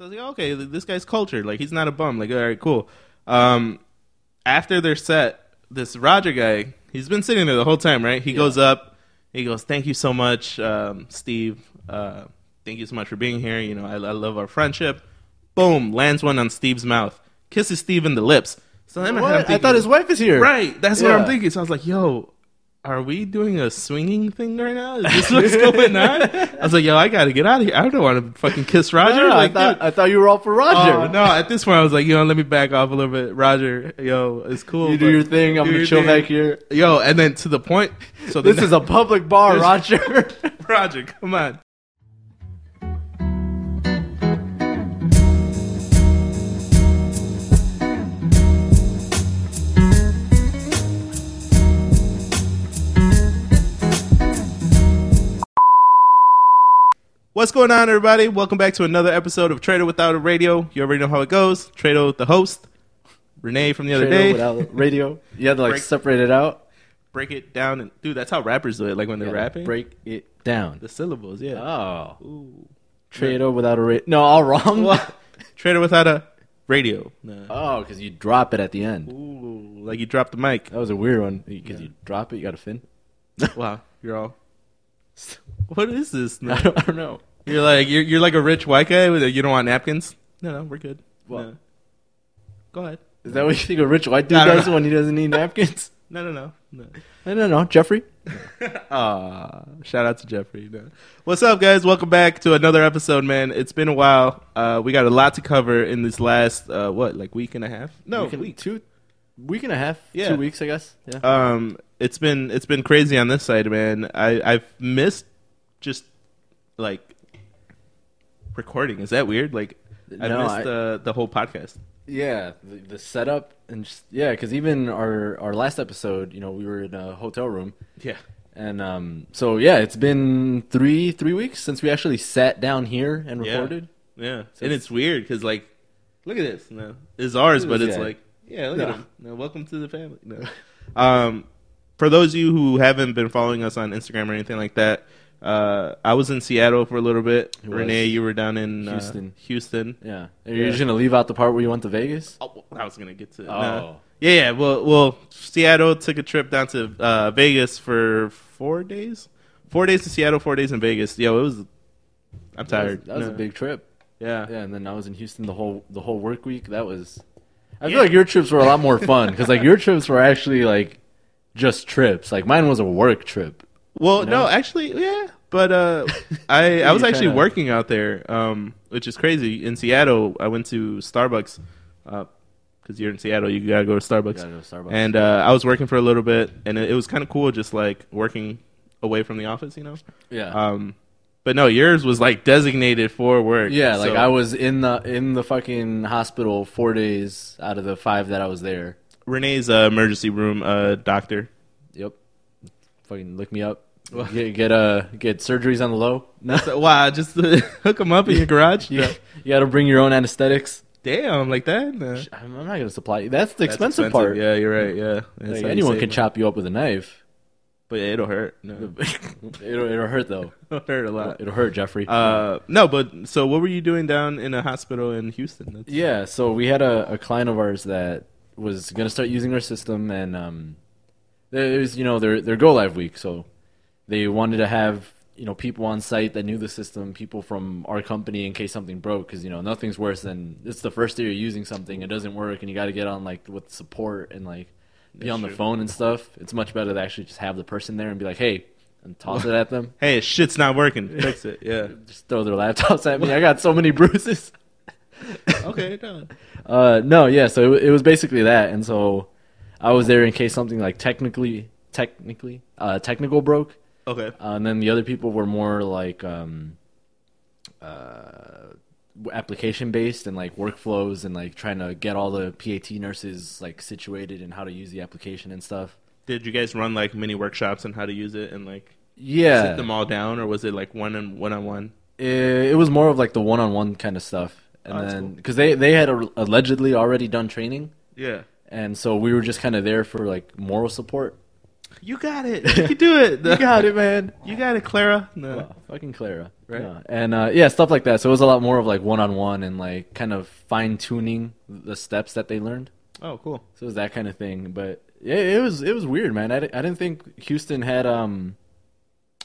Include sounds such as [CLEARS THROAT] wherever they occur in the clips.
So I was like, okay, this guy's cultured. Like he's not a bum. Like all right, cool. Um, after their set, this Roger guy, he's been sitting there the whole time, right? He goes up, he goes, "Thank you so much, um, Steve. Uh, thank you so much for being here. You know, I, I love our friendship." Boom, lands one on Steve's mouth, kisses Steve in the lips. So I'm What? I thought his wife is here. Right. That's what I'm thinking. So I was like, yo, are we doing a swinging thing right now? Is this what's going on? I was like, yo, I got to get out of here. I don't want to fucking kiss Roger. No, like, I thought. I thought you were all for Roger. Oh, no, at this point, I was like, yo, let me back off a little bit. Roger, yo, it's cool. You do your thing. I'm gonna chill thing. back here. Yo, and then to the point. So This is a public bar, [LAUGHS] Roger. [LAUGHS] Roger, come on. What's going on, everybody? Welcome back to another episode of Trader Without a Radio. You already know how it goes. Trader, the host, Renee from the other Radio day. without radio. You had to like Break- separate it out. Break it down, and dude, that's how rappers do it. Like when they're gotta rapping, Break it down. the syllables. Yeah. Oh, Ooh. Trado without a radio. No, all wrong. What? Trader without a radio. No. Oh, because you drop it at the end. Ooh, like you dropped the mic. That was a weird one. Because you drop it, you got a fin. Wow, you're all. [LAUGHS] What is this? I don't, I don't know. You're like you're you're like a rich white guy with a, you don't want napkins. No, no, we're good. What? No. Go ahead. Is that what you think a rich white dude [LAUGHS] I don't does know. when he doesn't need napkins? [LAUGHS] No, no, no, no. I don't know, Jeffrey. [LAUGHS] Ah, shout out to Jeffrey. No. What's up, guys? Welcome back to another episode, man. It's been a while. Uh, we got a lot to cover in this last uh, what, like week and a half? No, week, and, week. two, week and a half. Yeah. two weeks, I guess. Yeah. Um, it's been it's been crazy on this side, man. I I've missed just like recording. Is that weird? Like I No, missed I- the the whole podcast. Yeah, the, the setup and just, yeah, because even our our last episode, you know, we were in a hotel room, Yeah. and um, so yeah, it's been three three weeks since we actually sat down here and recorded. Yeah, So and it's- it's weird because like, look at this. No, it's ours, but it's Yeah. like, yeah, look No. at him. No, welcome to the family. No. [LAUGHS] um, for those of you who haven't been following us on Instagram or anything like that, uh, I was in Seattle for a little bit. Was. Renee, you were down in uh, Houston. Houston. Yeah, are you Yeah. just gonna leave out the part where you went to Vegas? Oh, I was gonna get to. Oh. no. Yeah, yeah. Well, well, Seattle took a trip down to uh, Vegas for four days. Four days to Seattle, four days in Vegas. Yo, it was. I'm That was- tired. That was, a big trip. Yeah. Yeah, and then I was in Houston the whole the whole work week. That was. I feel Yeah. like your trips were a lot more fun because like your trips were actually like just trips. Like mine was a work trip. Well, You no, actually, yeah. But uh, [LAUGHS] I I was actually working out there, um, which is crazy. In Seattle, I went to Starbucks because you're in Seattle. You gotta go to Starbucks. Gotta go to Starbucks. And uh, I was working for a little bit, and it, it was kind of cool, just like working away from the office, you know. yeah, Um, but no, yours was like designated for work. Yeah, like I was in the in the fucking hospital four days out of the five that I was there. Renee's uh, emergency room uh, doctor. Fucking look me up. Get get uh get surgeries on the low. No, wow, just [LAUGHS] hook them up in your garage. you, you got to bring your own anesthetics. Damn, like that. I'm I'm not gonna supply you. That's the That's expensive, part. Yeah, you're right. Yeah, That's Like, how you anyone save can chop you up with a knife. but it'll hurt. No, [LAUGHS] it'll it'll hurt though. [LAUGHS] it'll hurt a lot. It'll hurt, Jeffrey. Uh, no, but so what were you doing down in a hospital in Houston? That's, Yeah, so we had a, a client of ours that was gonna start using our system, and um, it was you know their their go live week, so they wanted to have you know people on site that knew the system, people from our company in case something broke, because you know nothing's worse than it's the first day you're using something, it doesn't work, and you got to get on like with support and like be That's on the true. phone and stuff. It's much better to actually just have the person there and be like, hey, and toss it at them. Hey, shit's not working. Fix it. Yeah. [LAUGHS] Just throw their laptops at me. I got so many bruises. [LAUGHS] okay. No. Uh, no, yeah. So it, it was basically that, and so I was there in case something like technically, technically, uh, technical broke, Okay. uh, and then the other people were more like um, uh, application based and like workflows and like trying to get all the PAT nurses like situated and how to use the application and stuff. Did you guys run like mini workshops on how to use it and like Yeah, sit them all down, or was it like one on one on one? it, it was more of like the one on one kind of stuff, and Oh, then cool. because they they had allegedly already done training. Yeah. And so we were just kind of there for like moral support. You got it. [LAUGHS] You can do it. You got it, man. You got it, Clara. No. Wow, fucking Clara. right? Yeah. And uh, yeah, stuff like that. So it was a lot more of like one on one and like kind of fine tuning the steps that they learned. Oh, cool. So it was that kind of thing. But yeah, it was it was weird, man. I, I didn't think Houston had um.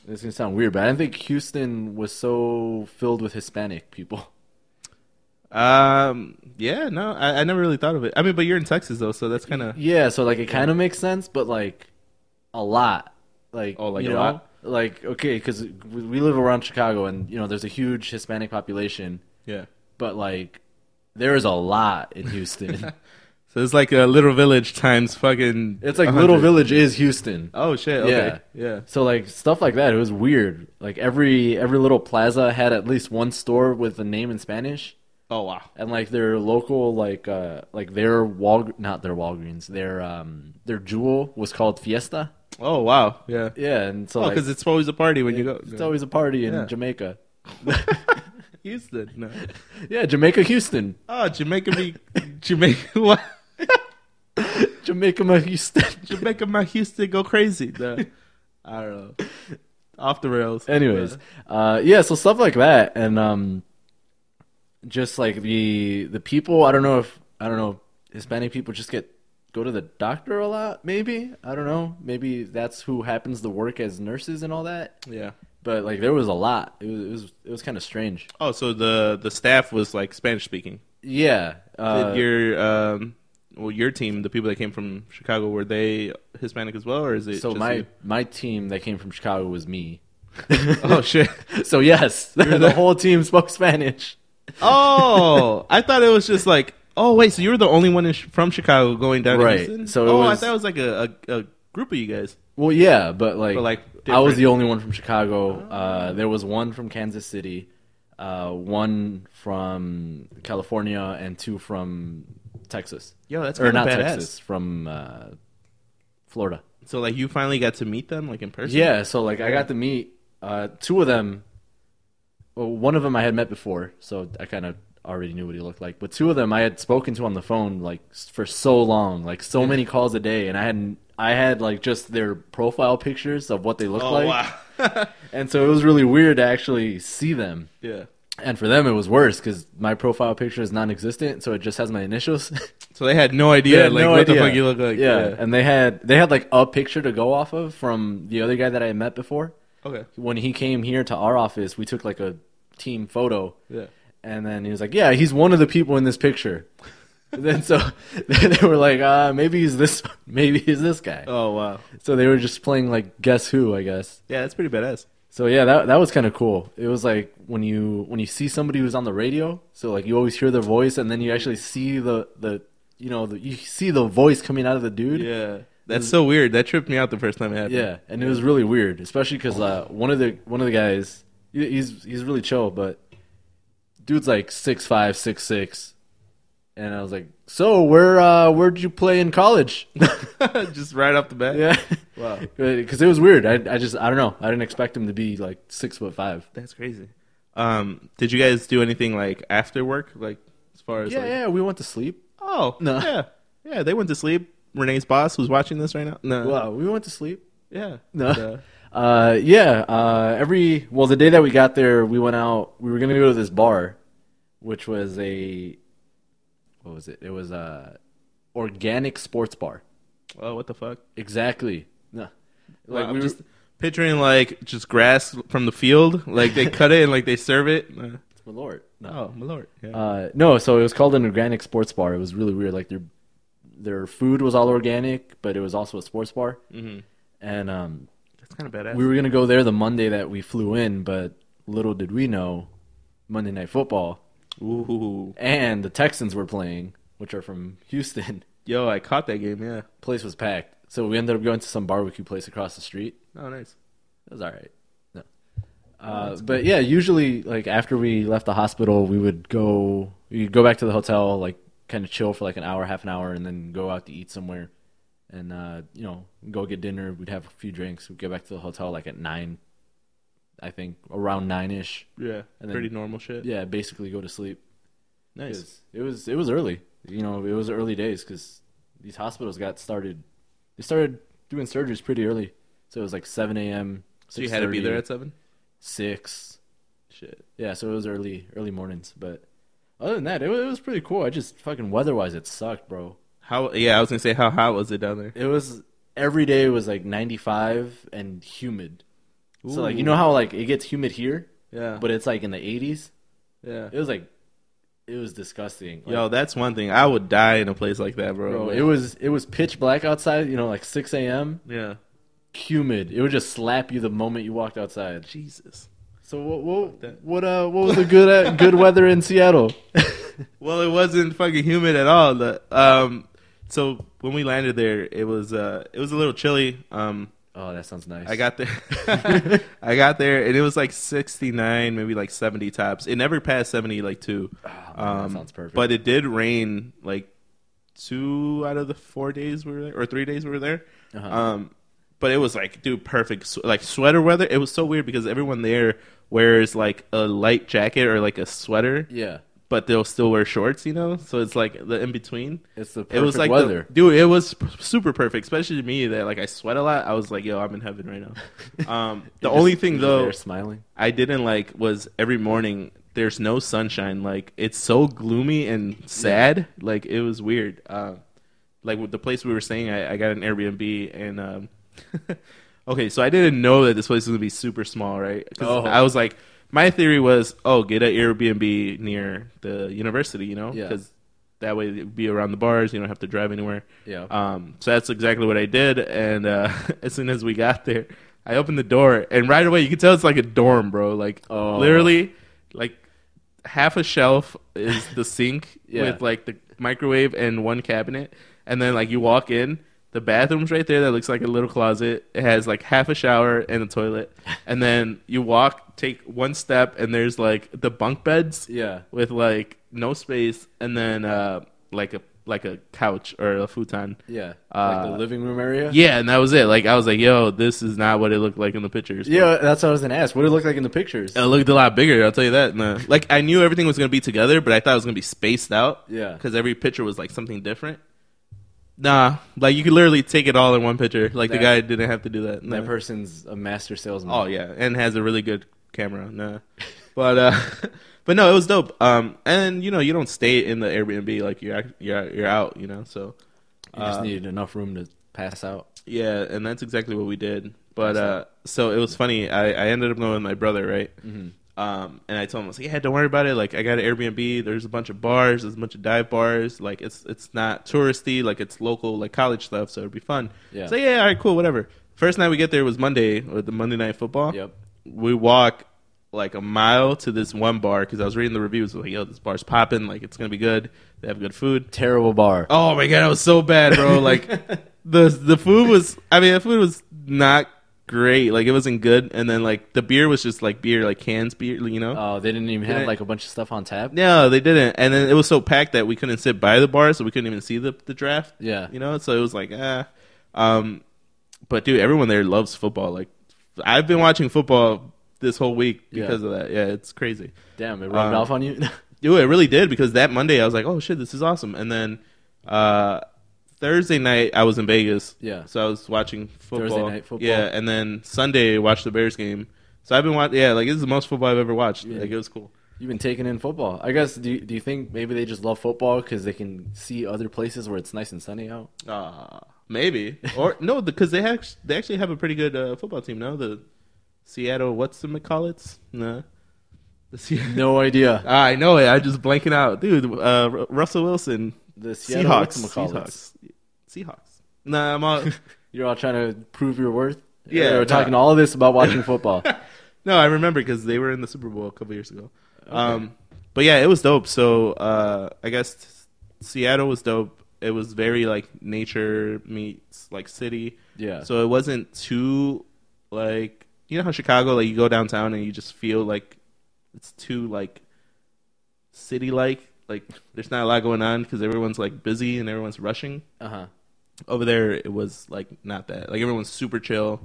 This is gonna sound weird, but I didn't think Houston was so filled with Hispanic people. Um, yeah, no, I, I never really thought of it. I mean, but you're in Texas though, so that's kind of Yeah, so like it kind of makes sense, but like a lot, like Oh, like you a know, lot? like okay, because we we live around Chicago, and you know, there's a huge Hispanic population, yeah. but like there is a lot in Houston. [LAUGHS] So it's like a little village times fucking. it's like 100. Little Village is Houston. Oh shit! Okay. Yeah. So like stuff like that, it was weird. Like every every little plaza had at least one store with a name in Spanish, Oh wow. and like their local like uh like their Wal not their Walgreens, their um their Jewel was called Fiesta. Oh wow. Yeah. Yeah, and so Oh, like, because it's always a party when you go. it's always a party in Yeah. Jamaica. [LAUGHS] Houston. No. [LAUGHS] Yeah, Jamaica, Houston, Oh, Jamaica be Jamaica. [LAUGHS] What? Jamaica, my Houston. Jamaica, my Houston go crazy. No. I don't know. Off the rails. Anyways, uh, yeah, so stuff like that, and um, just like the the people. I don't know if I don't know Hispanic people just get go to the doctor a lot. Maybe I don't know. Maybe that's who happens to work as nurses and all that. yeah. But like there was a lot. It was it was, it was kind of strange. Oh, so the the staff was like Spanish speaking. Yeah. Uh, your um, well, your team, the people that came from Chicago, were they Hispanic as well, or is it so my you? my team that came from Chicago was me. [LAUGHS] Oh shit! [LAUGHS] So yes, [LAUGHS] the whole team spoke Spanish. Oh, I thought it was just like, oh wait, so you were the only one in, from Chicago going down Right. to Houston? So oh, I thought it was like a, a, a group of you guys. Well, yeah, but like, But, like, I was the only one from Chicago. Uh, there was one from Kansas City, uh, one from California, and two from Texas. Yo, that's or not badass. Texas, from uh, Florida. So like you finally got to meet them like in person. Yeah, so like I got to meet uh, two of them. Well, one of them I had met before, so I kind of already knew what he looked like. But two of them I had spoken to on the phone like for so long, like so many calls a day, and I hadn't. I had like just their profile pictures of what they looked Oh like, wow. [LAUGHS] and so it was really weird to actually see them. yeah. And for them, it was worse because my profile picture is non-existent, so it just has my initials. [LAUGHS] So they had no idea had like no what the fuck you look like. yeah, and they had they had like a picture to go off of from the other guy that I had met before. Okay. when he came here to our office, we took like a team photo, Yeah. and then he was like, "Yeah, he's one of the people in this picture." and then so [LAUGHS] they were like, "Uh, maybe he's this, maybe he's this guy." Oh wow. So they were just playing like guess who, I guess. Yeah, that's pretty badass. So yeah, that that was kind of cool. It was like when you when you see somebody who's on the radio, so like you always hear their voice, and then you actually see the the you know the, you see the voice coming out of the dude. Yeah. That's so weird. That tripped me out the first time it happened. Yeah, and it was really weird, especially because uh, one of the one of the guys, he- he's he's really chill, but dude's like six five, six six, and I was like, "So where uh, where'd you play in college?" [LAUGHS] just right off the bat. yeah, [LAUGHS] Wow. [LAUGHS] because it was weird. I I just I don't know. I didn't expect him to be like six foot five. That's crazy. Um, did you guys do anything like after work, like as far as Yeah, like, yeah, we went to sleep. Oh No. yeah, yeah. They went to sleep. Renee's boss, who's watching this right now. No, Wow, we went to sleep. yeah, No. But, uh, [LAUGHS] Uh, yeah. Uh, every well, the day that we got there, we went out. We were gonna go to this bar, which was a what was it? It was a organic sports bar. oh, what the fuck? Exactly. No. Like I'm we just picturing like just grass from the field. Like they cut it and like they serve it. Uh, were, my lord. No. oh my lord. Yeah. Uh, no. So it was called an organic sports bar. It was really weird. Like their their food was all organic, but it was also a sports bar. hmm And um, That's kind of badass. we were gonna go there the Monday that we flew in, but little did we know, Monday Night Football Ooh, and the Texans were playing, which are from Houston. [LAUGHS] yo, I caught that game. Yeah. Place was packed, so we ended up going to some barbecue place across the street. Oh, nice. It was all right. No. Uh, but yeah, usually like after we left the hospital, we would go We'd go back to the hotel, like kind of chill for like an hour, half an hour, and then go out to eat somewhere, and uh, you know go get dinner. We'd have a few drinks. We'd get back to the hotel like at nine, I think around nine ish. Yeah. And then- Pretty normal shit. Yeah, basically go to sleep. Nice. It was it was early. You know, it was early days because these hospitals got started. They started doing surgeries pretty early, so it was like seven a.m. So you had to be there at seven. six. Shit. Yeah, so it was early early mornings, but other than that, it was, it was pretty cool. I just fucking weather-wise it sucked, bro. How? Yeah, I was gonna say how hot was it down there? It was every day was like 95 and humid. So like you know how like it gets humid here, Yeah, but it's like in the 80s. yeah. It was like it was disgusting. Like, Yo, that's one thing. I would die in a place like that, bro. bro, it was it was pitch black outside. You know, like 6 a.m. yeah. Humid. It would just slap you the moment you walked outside. Jesus. So what what what uh what was the good uh, good weather in Seattle? [LAUGHS] Well, it wasn't fucking humid at all. The, um, so when we landed there, it was uh, it was a little chilly. Um, oh, that sounds nice. I got there, [LAUGHS] I got there, and it was like sixty nine, maybe like seventy tops. It never passed seventy, like two. Oh, man, that Um, sounds perfect. But it did rain like two out of the four days we were there, or three days we were there. Uh-huh. Um, but it was like, dude, perfect. Like sweater weather. It was so weird because everyone there wears like a light jacket or like a sweater, yeah, but they'll still wear shorts. You know, so it's like the in between. it's the It was like the- dude. It was super perfect, especially to me that like I sweat a lot. I was like, yo, I'm in heaven right now. [LAUGHS] Um, the only just- thing though, smiling. I didn't like was every morning there's no sunshine. Like it's so gloomy and sad. Like it was weird. Um, like with the place we were staying, I, I got an Airbnb and um, [LAUGHS] okay, so I didn't know that this place was gonna be super small, right? 'Cause Oh. I was like, my theory was, oh, get an Airbnb near the university, you know, Yeah. because that way it'd be around the bars. You don't have to drive anywhere. Yeah. Um, so that's exactly what I did. And uh, [LAUGHS] as soon as we got there, I opened the door, and right away you can tell it's like a dorm, bro. Like Oh. literally, like half a shelf is the sink [LAUGHS] Yeah. with like the microwave and one cabinet, and then like you walk in. The bathroom's right there. That looks like a little closet. It has like half a shower and a toilet, and then you walk, take one step, and there's like the bunk beds yeah. with like no space, and then uh, like a like a couch or a futon. Yeah. Uh, like the living room area. Yeah, and that was it. Like I was like, "Yo, this is not what it looked like in the pictures." Yeah, that's what I was gonna ask. What did it look like in the pictures? it looked a lot bigger. I'll tell you that. No. Like I knew everything was gonna be together, but I thought it was gonna be spaced out. Yeah. because every picture was like something different. Nah, like you could literally take it all in one picture. Like the guy didn't have to do that. No. That person's a master salesman. Oh yeah, and has a really good camera. Nah, but uh, [LAUGHS] but no, it was dope. Um, and you know you don't stay in the Airbnb like you're act- you're you're out. You know, so You just uh, need enough room to pass out. Yeah, and that's exactly what we did. But uh, so it was funny. I, I ended up going with my brother, right? Um, and I told him, I was like, "Yeah, don't worry about it. Like, I got an Airbnb. There's a bunch of bars. There's a bunch of dive bars. Like, it's it's not touristy. Like, it's local, like college stuff. So it'd be fun." Yeah. So yeah, all right, cool, whatever. First night we get there was Monday with the Monday night football. Yep. We walk like a mile to this one bar because I was reading the reviews. Like, yo, this bar's popping. Like, it's gonna be good. They have good food. Terrible bar. Oh my god, it was so bad, bro. Like [LAUGHS] the the food was I mean, the food was not great. Like it wasn't good and then like the beer was just like beer, like cans beer, you know? Oh, they didn't even have like a bunch of stuff on tap. no, they didn't. And then it was so packed that we couldn't sit by the bar, so we couldn't even see the the draft. Yeah. You know? So it was like, ah. Um but dude, everyone there loves football. Like I've been watching football this whole week Yeah. because of that. Yeah, it's crazy. Damn, it rubbed Um, off on you. [LAUGHS] Dude, it really did because that Monday I was like, "Oh shit, this is awesome!" And then uh, Thursday night I was in Vegas, Yeah. So I was watching football. Thursday night football. yeah. And then Sunday I watched the Bears game. So I've been watching. Yeah, like this is the most football I've ever watched. Yeah. Like it was cool. You've been taking in football. I guess. Do you, do you think maybe they just love football because they can see other places where it's nice and sunny out? Uh, maybe [LAUGHS] or no, because they have they actually have a pretty good uh, football team now. The Seattle, what's the McCallets? Nah. The Seattle. [LAUGHS] No idea. I know it. I just blanking out, dude. Uh, Ru- Russell Wilson, The Seattle Seahawks. Seahawks, Seahawks. Nah, I'm all. [LAUGHS] You're all trying to prove your worth. Yeah, we're no. talking all of this about watching football. [LAUGHS] no, I remember because they were in the Super Bowl a couple years ago. Um, but yeah, it was dope. So uh, I guess Seattle was dope. It was very like nature meets like city. Yeah. So it wasn't too like you know how Chicago like you go downtown and you just feel like it's too like city like like there's not a lot going on because everyone's like busy and everyone's rushing. Uh huh. Over there, it was like not that. Like everyone's super chill.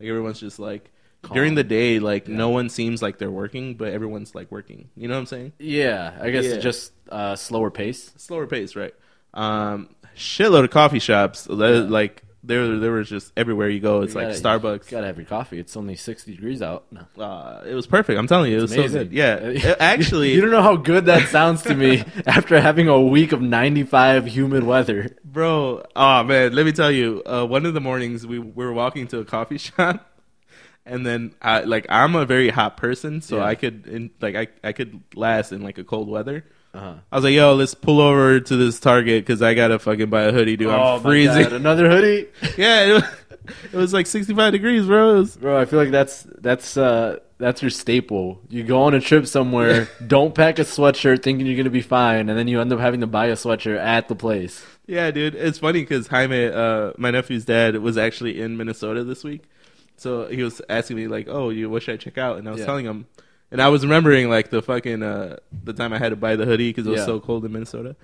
Like everyone's just like Calm. during the day, like Yeah. no one seems like they're working, but everyone's like working. You know what I'm saying? Yeah, I guess Yeah. just uh, slower pace. Slower pace, right? Um, shitload of coffee shops. Yeah. Like There, there was just everywhere you go. It's You like gotta- Starbucks. You gotta have your coffee. It's only 60 degrees out. No. Uh, it was perfect. I'm telling you, it was so Amazing. good. Yeah, [LAUGHS] It- actually, you don't know how good that sounds to me [LAUGHS] after having a week of 95 humid weather. bro. Oh man, let me tell you. Uh, one of the mornings we, we were walking to a coffee [LAUGHS] shop, and then I like I'm a very hot person, so Yeah. I could in, like I I could last in like a cold weather. Uh-huh. I was like, yo, let's pull over to this Target because I gotta fucking buy a hoodie, dude. Oh I'm freezing. Another hoodie, [LAUGHS] yeah, it was, it was like 65 degrees, bro. Was- bro. I feel like that's that's uh that's your staple. You go on a trip somewhere, [LAUGHS] don't pack a sweatshirt thinking you're gonna be fine, and then you end up having to buy a sweatshirt at the place. yeah, dude. It's funny because Jaime, uh, my nephew's dad, was actually in Minnesota this week, so he was asking me like, "Oh, you what should I check out?" And I was Yeah. telling him, and I was remembering like the fucking uh, the time I had to buy the hoodie because it was Yeah. so cold in Minnesota.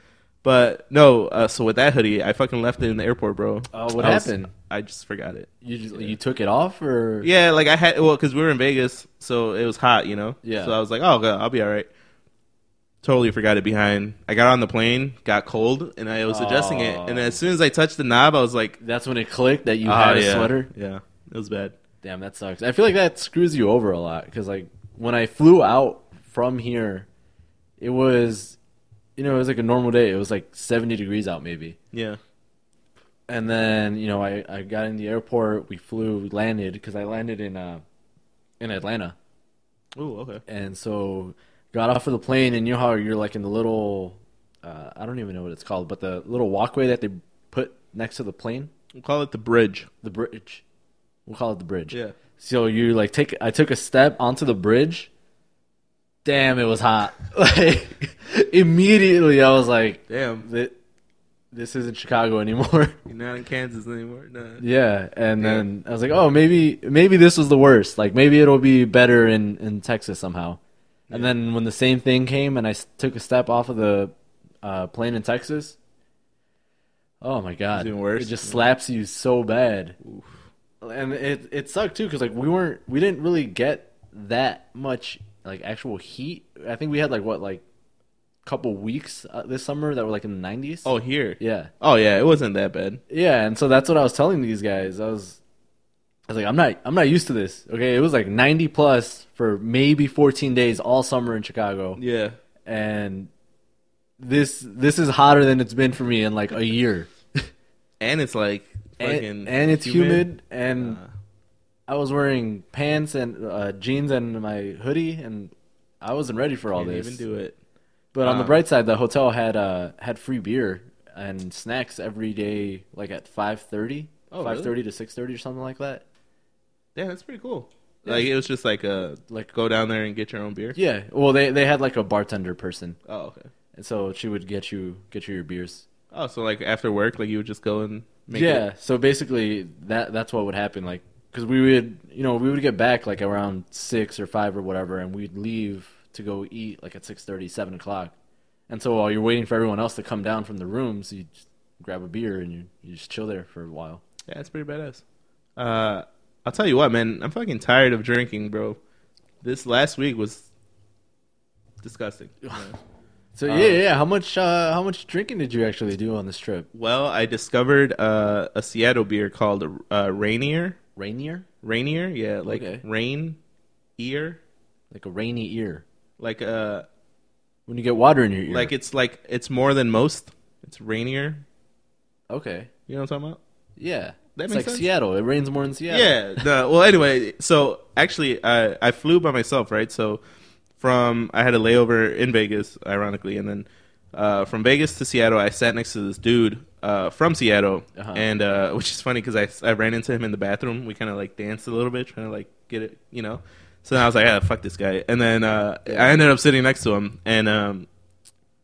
But no, uh, so with that hoodie, I fucking left it in the airport, bro. Oh, what I was- happened? I just forgot it. You just, you took it off or Yeah, like I had well because we were in Vegas, so it was hot, you know. Yeah. So I was like, oh, God, I'll be all right. Totally forgot it behind. I got on the plane, got cold, and I was adjusting it. And as soon as I touched the knob, I was like, That's when it clicked that you oh, had a yeah. sweater. Yeah, it was bad. Damn, that sucks. I feel like that screws you over a lot because, like, when I flew out from here, it was, you know, it was like a normal day. It was like 70 degrees out, maybe. Yeah. And then, you know, I, I got in the airport. We flew, we landed because I landed in uh in Atlanta, Oh, okay. and so got off of the plane. And you know how you're like in the little, uh, I don't even know what it's called, but the little walkway that they put next to the plane, We'll call it the bridge. the bridge. We'll call it the bridge. Yeah. So you like take I took a step onto the bridge. Damn, it was hot. [LAUGHS] Like immediately I was like, Damn. "Thi- this isn't Chicago anymore. [LAUGHS] You're not in Kansas anymore. No. yeah, and then I was like, oh, maybe maybe this was the worst. Like maybe it'll be better in in Texas somehow. And then when the same thing came and I took a step off of the uh, plane in Texas, oh my god, even worse? it just slaps you so bad. And it it sucked too because like we weren't we didn't really get that much like actual heat. I think we had like what like couple weeks uh, this summer that were like in the 90s. Oh, here. yeah. Oh, yeah. It wasn't that bad. Yeah, and so that's what I was telling these guys. I was I was like I'm not I'm not used to this. Okay, it was like 90 plus for maybe 14 days all summer in Chicago. Yeah. And this this is hotter than it's been for me in like a year. [LAUGHS] And it's like and, and it's humid, and Uh, I was wearing pants and uh, jeans and my hoodie and I wasn't ready for all this. even do it. But on the Um, bright side, the hotel had uh had free beer and snacks every day, like at five thirty, Oh, five thirty to six thirty or something like that. Yeah, that's pretty cool. Yeah. Like it was just like a Like- go down there and get your own beer. Yeah, well they they had like a bartender person, Oh, okay. and so she would get you get you your beers. Oh, so like after work, like you would just go and make yeah, it. so basically that that's what would happen. Like because we would you know we would get back like around six or five or whatever, and we'd leave to go eat like at six thirty, seven o'clock. And so while you're waiting for everyone else to come down from the rooms, you grab a beer and you you just chill there for a while. Yeah, it's pretty badass. Uh, I'll tell you what, man. I'm fucking tired of drinking, bro. This last week was disgusting. [LAUGHS] Yeah. So Um, yeah, yeah. How much uh, how much drinking did you actually do on this trip? well, I discovered uh, a Seattle beer called uh, Rainier. Rainier, Rainier, yeah, like Okay. rain ear, like a rainy ear. like uh, When you get water in your ear. like it's like it's more than most. It's rainier. okay, You know what I'm talking about? yeah. That it's makes like sense? Seattle. It rains more in Seattle. Yeah. Well, anyway, so actually, I I flew by myself, right? So from I had a layover in Vegas, ironically, and then uh, from Vegas to Seattle, I sat next to this dude uh, from Seattle, Uh-huh. and uh, which is funny because I I ran into him in the bathroom. We kind of like danced a little bit, trying to like get it, you know. So then I was like, ah, fuck this guy, and then uh, I ended up sitting next to him, and um,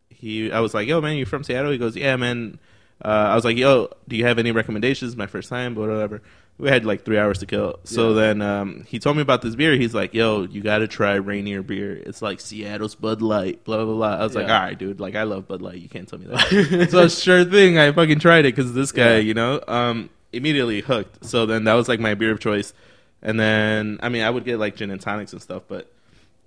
he I was like, "Yo, man, you from Seattle?" He goes, "Yeah, man." Uh, I was like, "Yo, do you have any recommendations?" My first time, but whatever. We had like three hours to kill. So Yeah. then um, he told me about this beer. He's like, "Yo, you got to try Rainier beer. It's like Seattle's Bud Light." Blah blah blah. I was like, "All right, dude. Like, I love Bud Light. You can't tell me that." [LAUGHS] so sure thing, I fucking tried it because this guy, Yeah. you know, um, immediately hooked. So then that was like my beer of choice. And then I mean, I would get like gin and tonics and stuff, but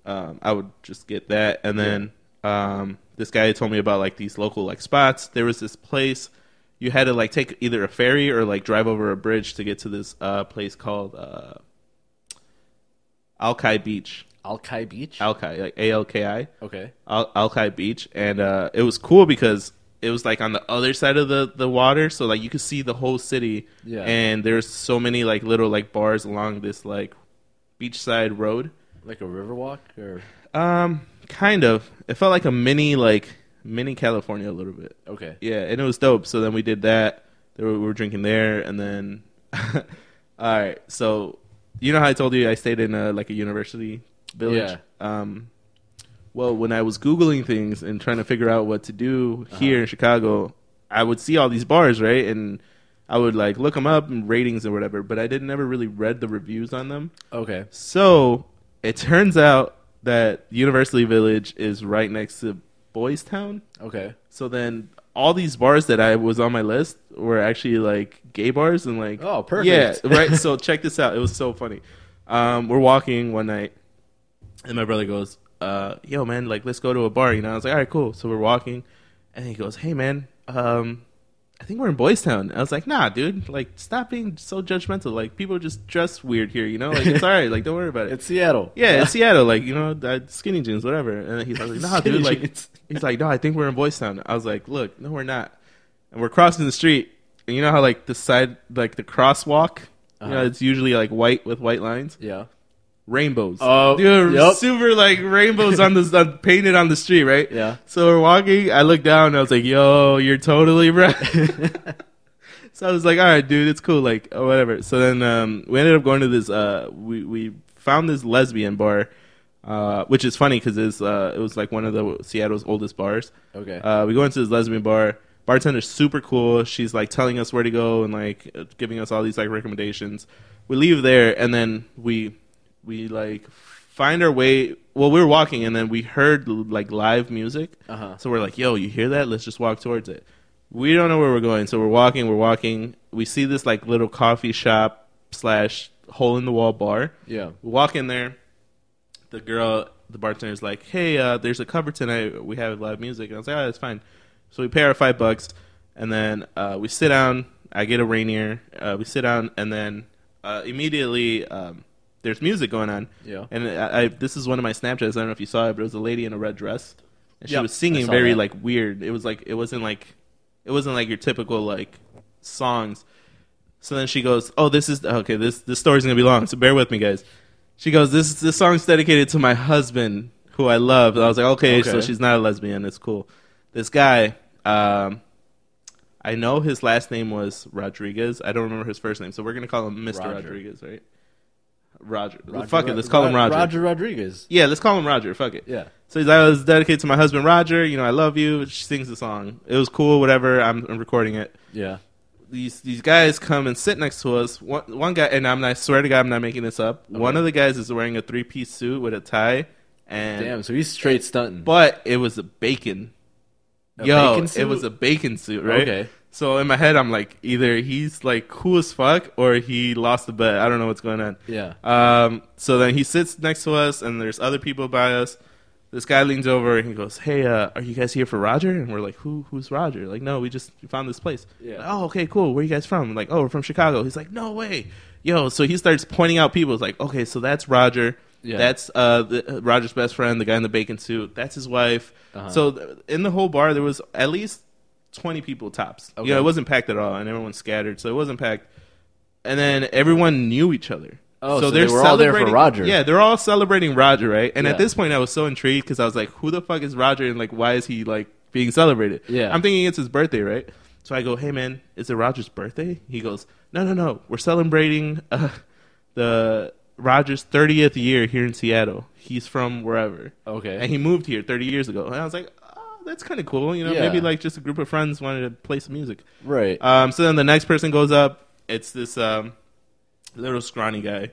um, I would just get that. And then um, this guy told me about like these local like spots. There was this place you had to like take either a ferry or like drive over a bridge to get to this uh, place called uh, Alki Beach. Alki Beach. Alki, like A L K I. okay. Al- Alki Beach, and uh, it was cool because it was like on the other side of the, the water, so like you could see the whole city. Yeah. And there's so many like little like bars along this like beachside road. Like a river walk or Um, kind of. It felt like a mini like mini California a little bit. okay. Yeah, and it was dope. So then we did that. Were, we were drinking there, and then [LAUGHS] all right. So you know how I told you I stayed in a like a university village. Yeah. Um, well, when I was googling things and trying to figure out what to do here in Chicago, I would see all these bars, right? And I would like look them up and ratings or whatever, but I didn't ever really read the reviews on them. Okay. So it turns out that University Village is right next to Boys Town. Okay. So then all these bars that I was on my list were actually like gay bars and like Oh, perfect. Yeah, right. So [LAUGHS] check this out. It was so funny. Um, we're walking one night, and my brother goes, uh, "Yo, man, like let's go to a bar." You know, I was like, "All right, cool." So we're walking, and he goes, "Hey, man, um, I think we're in Boys Town." I was like, "Nah, dude. Like, stop being so judgmental. Like, people just dress weird here. You know, like it's [LAUGHS] all right. Like, don't worry about it." It's Seattle. Yeah, it's [LAUGHS] Seattle, like you know, that skinny jeans, whatever. And he's like, "Nah, dude." Like, he's like, "No, I think we're in Boys Town." I was like, "Look, no, we're not." And we're crossing the street, and you know how like the side, like the crosswalk, you know, Uh-huh. it's usually like white with white lines, Yeah. Rainbows. Oh, dude, yep. super like rainbows on the [LAUGHS] on, painted on the street, right? Yeah. So we're walking. I look down, and I was like, "Yo, you're totally [LAUGHS] right." [LAUGHS] So I was like, all right, dude, it's cool, like, or whatever. So then um, we ended up going to this. Uh, we we found this lesbian bar, uh, which is funny because it's uh, it was like one of the Seattle's oldest bars. Okay. Uh, we go into this lesbian bar. Bartender's super cool. She's like telling us where to go and like giving us all these like recommendations. We leave there and then we we like find our way. Well, we were walking and then we heard like live music. Uh huh. So we're like, yo, you hear that? Let's just walk towards it. We don't know where we're going, so we're walking, we're walking. We see this like little coffee shop slash hole in the wall bar. Yeah. We walk in there. The girl, the bartender's like, hey, uh, there's a cover tonight. We have live music. And I was like, oh, that's fine. So we pay our five bucks, and then uh, we sit down. I get a Rainier. Uh, we sit down, and then uh, immediately um, there's music going on. Yeah. And I, I, this is one of my Snapchats. I don't know if you saw it, but it was a lady in a red dress, and she Yep, was singing very that. like weird. It was like it wasn't like it wasn't like your typical like songs. So then she goes, "Oh, this is okay. This this story's gonna be long, so bear with me, guys." She goes, "This this song's dedicated to my husband, who I love." And I was like, "Okay, so she's not a lesbian. It's cool." This guy, um, I know his last name was Rodriguez. I don't remember his first name, so we're gonna call him Roger. Rodriguez, right? Roger. Roger Fuck it. Let's call him Roger. Roger Rodriguez. Yeah, let's call him Roger. Fuck it. Yeah. So he's like, oh, I was dedicated to my husband Roger. You know, I love you. She sings the song. It was cool. Whatever. I'm, I'm recording it. Yeah. These these guys come and sit next to us. One one guy, and I'm not, I swear to God, I'm not making this up. One of the guys is wearing a three piece suit with a tie, and Damn. So he's straight stunting. but it was a bacon. A Yo, bacon it was a bacon suit, right? Okay. So in my head, I'm like, either he's like cool as fuck, or he lost the bet. I don't know what's going on. Yeah. Um, so then he sits next to us, and there's other people by us. This guy leans over and he goes, "Hey, uh, are you guys here for Roger?" And we're like, "Who? Who's Roger?" Like, no, we just found this place. Yeah. Oh, okay, cool. Where you guys from? Like, oh, we're from Chicago. He's like, "No way, yo." So he starts pointing out people. It's like, okay, so that's Roger. Yeah. That's uh, the, uh, Roger's best friend, the guy in the bacon suit. That's his wife. Uh-huh. So th- in the whole bar, there was at least twenty people tops. Okay. You know, it wasn't packed at all, and everyone scattered, so it wasn't packed. And then everyone knew each other. Oh, so they were all there for Roger. Yeah, they're all celebrating Roger, right? And Yeah. at this point, I was so intrigued because I was like, "Who the fuck is Roger?" And like, why is he like being celebrated? Yeah. I'm thinking it's his birthday, right? So I go, "Hey, man, is it Roger's birthday?" He goes, "No, no, no. We're celebrating uh, the Roger's 30th year here in Seattle. He's from wherever, Okay. and he moved here 30 years ago." And I was like, "Oh, that's kind of cool. You know, Yeah. maybe like just a group of friends wanted to play some music." right. Um, so then the next person goes up. It's this um, little scrawny guy,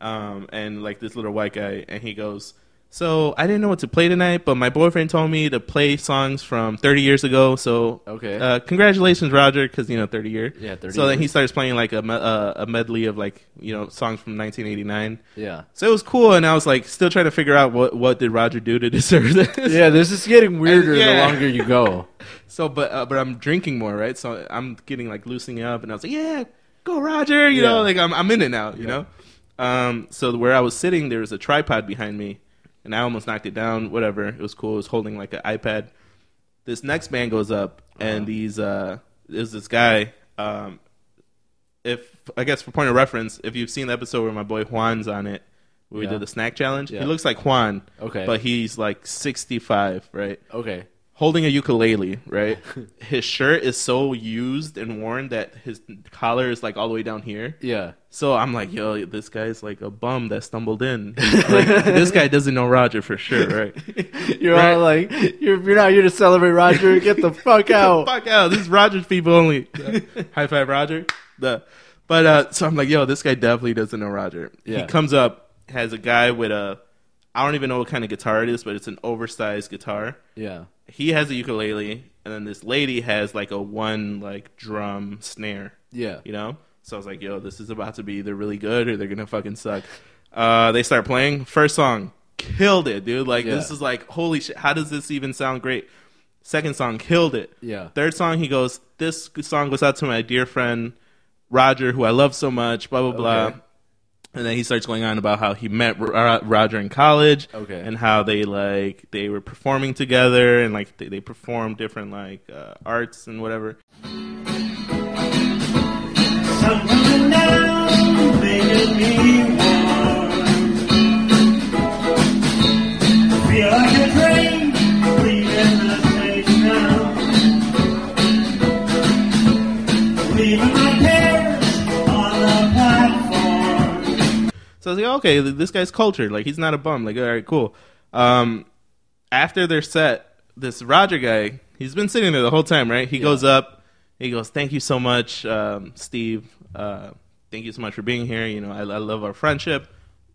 um, and like this little white guy, and he goes, So I didn't know what to play tonight, but my boyfriend told me to play songs from 30 years ago. So Okay. uh, congratulations, Roger, because you know 30 year. Yeah, 30 So then he starts playing like a me- uh, a medley of like you know songs from 1989. yeah. So it was cool, and I was like still trying to figure out what what did Roger do to [LAUGHS] deserve this. Yeah, this is getting weirder yeah. the longer you go. [LAUGHS] So, but uh, but I'm drinking more, right? So I'm getting like loosening up, and I was like, yeah, go Roger, you Yeah. know, like I'm I'm in it now, you Yeah. know. Um, so where I was sitting, there was a tripod behind me, and I almost knocked it down. Whatever, it was cool. It was holding like an iPad. This next band goes up, and Uh-huh. these uh, there's this guy. Um, if I guess for point of reference, if you've seen the episode where my boy Juan's on it, where we Yeah. did the snack challenge, Yeah. he looks like Juan, Okay. but he's like 65, right? Okay. Holding a ukulele, right? [LAUGHS] his shirt is so used and worn that his collar is like all the way down here. Yeah. So I'm like, yo, this guy's like a bum that stumbled in. [LAUGHS] like, this guy doesn't know Roger for sure, right? [LAUGHS] You're Right. all like, you're, you're not here to celebrate Roger. Get the fuck out. Fuck out. This is Roger's people only. High five, Roger. The, but uh, so I'm like, yo, this guy definitely doesn't know Roger. Yeah. He comes up, has a guy with a, I don't even know what kind of guitar it is, but it's an oversized guitar. Yeah. He has a ukulele, and then this lady has like a one like drum snare. Yeah. you know. So I was like, "Yo, this is about to be either really good or they're gonna fucking suck." Uh, they start playing. First song, killed it, dude. Like Yeah. this is like, holy shit! How does this even sound great? Second song, killed it. Yeah. Third song, he goes, "This song goes out to my dear friend Roger, who I love so much." Blah blah blah. And then he starts going on about how he met Ro- Roger in college, Okay. and how they like they were performing together, and like they, they performed different like uh, arts and whatever. So I was like, okay, this guy's cultured. Like he's not a bum. Like all right, cool. Um, after their set, this Roger guy, he's been sitting there the whole time, right? He goes up, he goes, "Thank you so much, um, Steve. Uh, thank you so much for being here. You know, I, I love our friendship."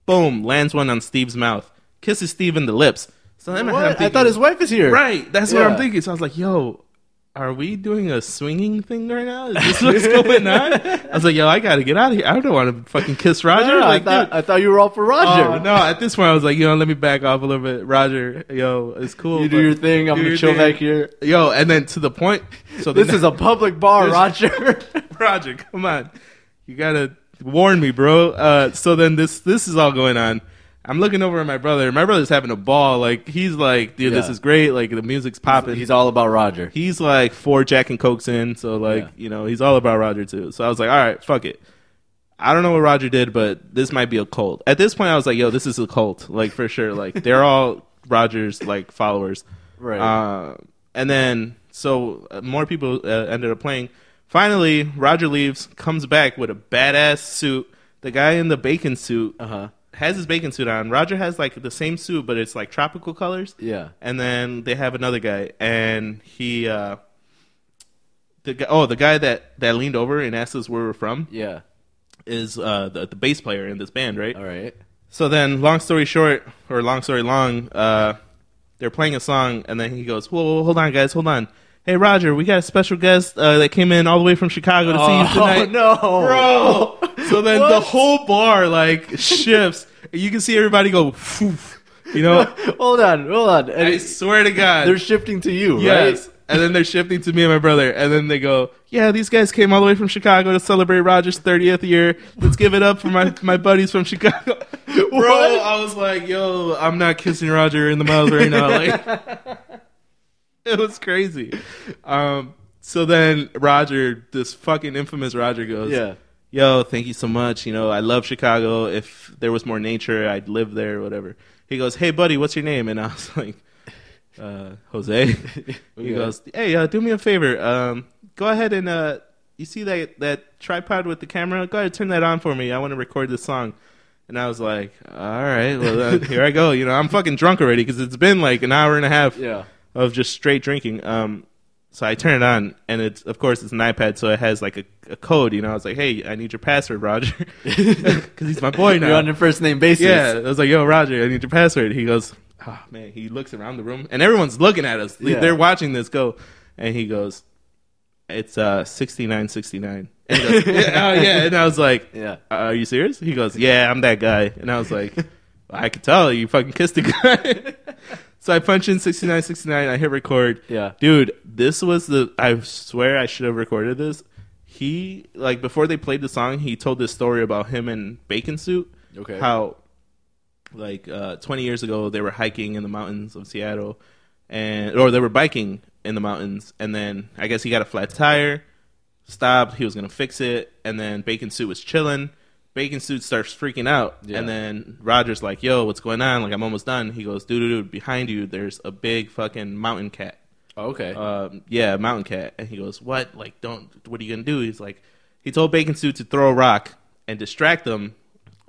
Boom, lands one on Steve's mouth, kisses Steve in the lips. So then What? I'm I thought his wife is here. Right, that's what I'm thinking. So I was like, "Yo." Are we doing a swinging thing right now? Is this what's going on? I was like, yo, I gotta get out of here. I don't want to fucking kiss Roger. No, like, I, thought, I thought you were all for Roger. Oh, no, at this point I was like, yo, let me back off a little bit. Roger, yo, it's cool. You do your thing. I'm gonna chill thing. back here. Yo, and then to the point. So This is a public bar, Roger. [LAUGHS] [LAUGHS] Roger, come on. You gotta warn me, bro. Uh, so then this this is all going on. I'm looking over at my brother. My brother's having a ball. Like he's like, dude, this is great. Like the music's popping. He's all about Roger. he's like four Jack and Cokes in, so like Yeah. you know he's all about Roger too. So I was like, all right, fuck it. I don't know what Roger did, but this might be a cult. At this point, I was like, yo, this is a cult, like for sure. Like they're all Roger's like followers, Right. Uh, and then so uh, more people uh, ended up playing. Finally, Roger leaves, comes back with a badass suit. The guy in the bacon suit Uh huh. Has his bacon suit on. Roger has like the same suit, but it's like tropical colors Yeah. and then they have another guy, and he, uh, the guy, oh, the guy that that leaned over and asked us where we're from Yeah. is uh, the the bass player in this band, right? All right. So then, long story short, or long story long, uh, they're playing a song, and then he goes, "Whoa, whoa, hold on, guys, hold on." Hey Roger, we got a special guest uh, that came in all the way from Chicago to see you [LAUGHS] tonight. Oh, no. bro. So then the What? whole bar like shifts. and You can see everybody go, "Poof," you know. [LAUGHS] hold on. Hold on. And I swear to God, they're shifting to you, Yes. right? And then they're shifting to me and my brother. And then they go, Yeah, these guys came all the way from Chicago to celebrate Roger's 30th year. Let's give it up for my, my buddies from Chicago. [LAUGHS] Bro, What? I was like, Yo, I'm not kissing Roger in the mouth right now. Like, [LAUGHS] it was crazy. Um, so then Roger, this fucking infamous Roger goes, Yeah. Yo, thank you so much. You know, I love Chicago. If there was more nature, I'd live there whatever. He goes, Hey, buddy, what's your name? And I was [LAUGHS] like, uh, Jose. [LAUGHS] he Okay. goes, Hey, uh, do me a favor. Um, go ahead and uh, you see that that tripod with the camera? Go ahead, turn that on for me. I want to record this song. And I was like, All right, well, uh, here I go. You know, I'm fucking drunk already because it's been like an hour and a half Yeah. Of just straight drinking. Um, So I turn it on, and it's of course it's an iPad, so it has like a, a code. You know, I was like, "Hey, I need your password, Roger," [LAUGHS] because he's my boy now. You're on a first name basis. Yeah, I was like, "Yo, Roger, I need your password." He goes, "Oh man." He looks around the room, and everyone's looking at us. Yeah. They're watching this go, and he goes, "It's uh sixty nine sixty nine. And he goes, yeah, oh yeah, and I was like, [LAUGHS] Yeah. uh, "Are you serious?" He goes, "Yeah, I'm that guy," and I was like, [LAUGHS] "I could tell you fucking kissed the guy." So I punch in sixty nine sixty nine. I hit record. Yeah. dude, this was the. I swear I should have recorded this. He like before they played the song, he told this story about him and Bacon Suit Okay. how like uh, 20 years ago they were hiking in the mountains of Seattle and or they were biking in the mountains and then I guess he got a flat tire stopped he was going to fix it and then Bacon Suit was chilling Bacon Suit starts freaking out Yeah. and then Roger's like yo what's going on like I'm almost done he goes dude dude, behind you there's a big fucking mountain cat Oh, okay. um, yeah, mountain cat. And he goes, what? Like, don't, what are you going to do? He's like, he told Bacon Suit to throw a rock and distract them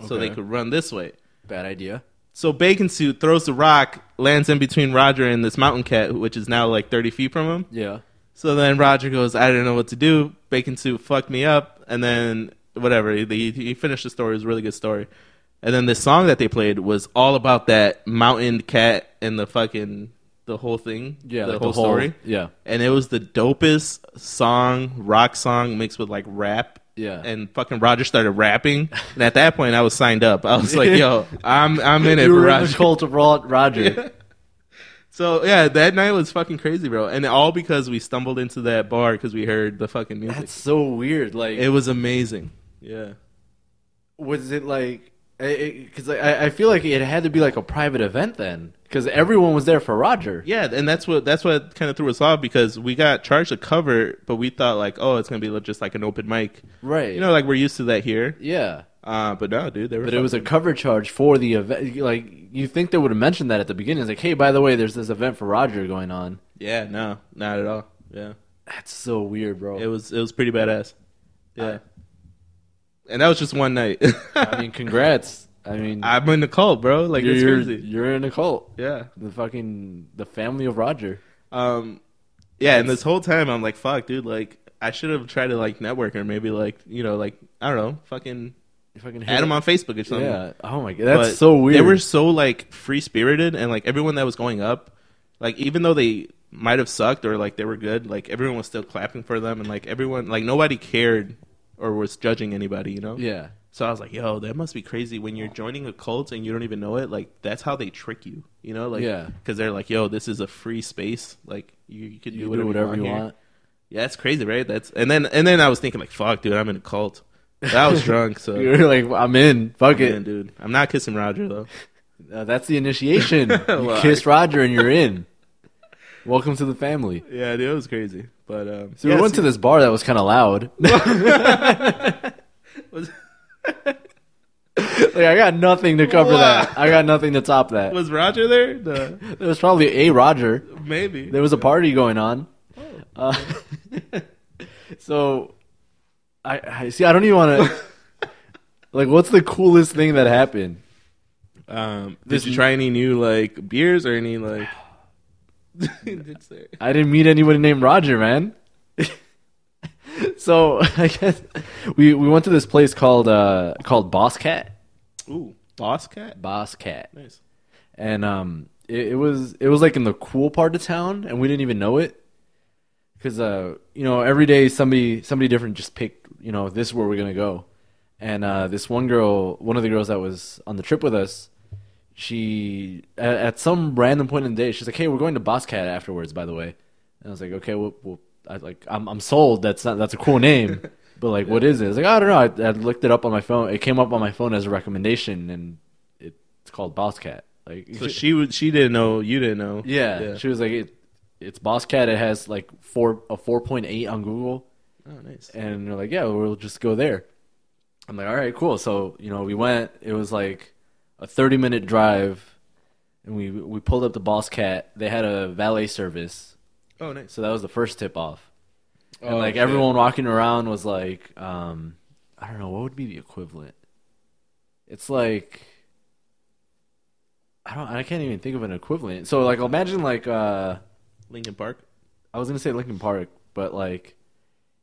so they could run this way. Bad idea. So Bacon Suit throws the rock, lands in between Roger and this mountain cat, which is now like 30 feet from him. Yeah. So then Roger goes, I didn't know what to do. Bacon Suit fucked me up. And then, whatever, he, he finished the story. It was a really good story. And then the song that they played was all about that mountain cat and the fucking, the whole thing. Yeah. The like whole story Yeah. and it was the dopest song, rock song mixed with like rap. Yeah. And fucking Roger started rapping, and at that point I was signed up. I was like, "Yo, [LAUGHS] I'm I'm in it you were in the Roger." cult of Ro- Roger. [LAUGHS] So yeah, that night was fucking crazy, bro, and all because we stumbled into that bar because we heard the fucking music. That's so weird. Like, it was amazing. Yeah. was it like? Because I, I feel like it had to be like a private event then, because everyone was there for Roger. Yeah, and that's what that's what kind of threw us off because we got charged a cover, but we thought like, oh, it's gonna be just like an open mic, Right. you know, like we're used to that here. Yeah. Uh, but no, dude, they were. But it was a cover charge for the event. Like you think they would have mentioned that at the beginning? It's like, hey, by the way, there's this event for Roger going on. yeah, no, not at all. Yeah. That's so weird, bro. It was it was pretty badass. Yeah. And that was just one night. [LAUGHS] I mean, congrats. I mean, I'm in the cult, bro. Like you're, it's you're, crazy. you're in a cult. Yeah. The fucking the family of Roger. Um yeah, and this whole time I'm like, fuck, dude, like I should have tried to like network or maybe like, you know, like I don't know, fucking fucking add them on Facebook or something. Yeah. Oh my god, that's But so weird. They were so like free spirited and like everyone that was going up, like even though they might have sucked or like they were good, like everyone was still clapping for them and like everyone like nobody cared or was judging anybody, you know? yeah. So I was like, yo, that must be crazy when you're joining a cult and you don't even know it. Like that's how they trick you, you know? Like, Yeah. because they're like, yo, this is a free space. Like you, you could do You whatever, do whatever you here. want. Yeah, it's crazy, right? That's and then and then I was thinking like, fuck, dude, I'm in a cult. But I was drunk, so [LAUGHS] You're like, I'm in. Fuck man, it. dude, I'm not kissing Roger though. Uh, that's the initiation. [LAUGHS] you Well, kiss Roger and you're in. Welcome to the family. Yeah, dude, it was crazy. But um, So we went to this bar that was kind of loud. [LAUGHS] [LAUGHS] Was, like I got nothing to cover that. I got nothing to top that. was Roger there? No, There was probably a Roger. maybe. There was a party going on. Uh, [LAUGHS] so, I, I see. I don't even want to. like, what's the coolest thing that happened? Um, did This- you try any new like beers or any like? [LAUGHS] I didn't meet anybody named Roger, man. [LAUGHS] so [LAUGHS] I guess we we went to this place called uh called Boss Cat. Ooh, Boss Cat. Boss Cat. Nice. and um, it, it was it was like in the cool part of town, and we didn't even know it, because uh, you know, every day somebody somebody different just picked, you know, this is where we're gonna go, and uh, this one girl, one of the girls that was on the trip with us, she at, at some random point in the day, she's like, "Hey, we're going to Boss Cat afterwards." By the way, and I was like, "Okay, well, well I like I'm I'm sold. That's not that's a cool name." [LAUGHS] But like, what is it? It's like I don't know. I, I looked it up on my phone. It came up on my phone as a recommendation, and it's called Boss Cat. Like, So she would. She didn't know. You didn't know. yeah, Yeah. she was like, it, "It's Boss Cat. It has like four a four point eight on Google." Oh, nice. And they're like, "Yeah, we'll just go there." I'm like, "All right, cool." So you know, we went. It was like a 30 minute drive, and we we pulled up the Boss Cat. They had a valet service, Oh, nice. so that was the first tip off. And Oh, like shit. everyone walking around was like, um, I don't know what would be the equivalent. It's like I don't I can't even think of an equivalent. So like imagine like uh Lincoln Park. I was gonna say Lincoln Park, but like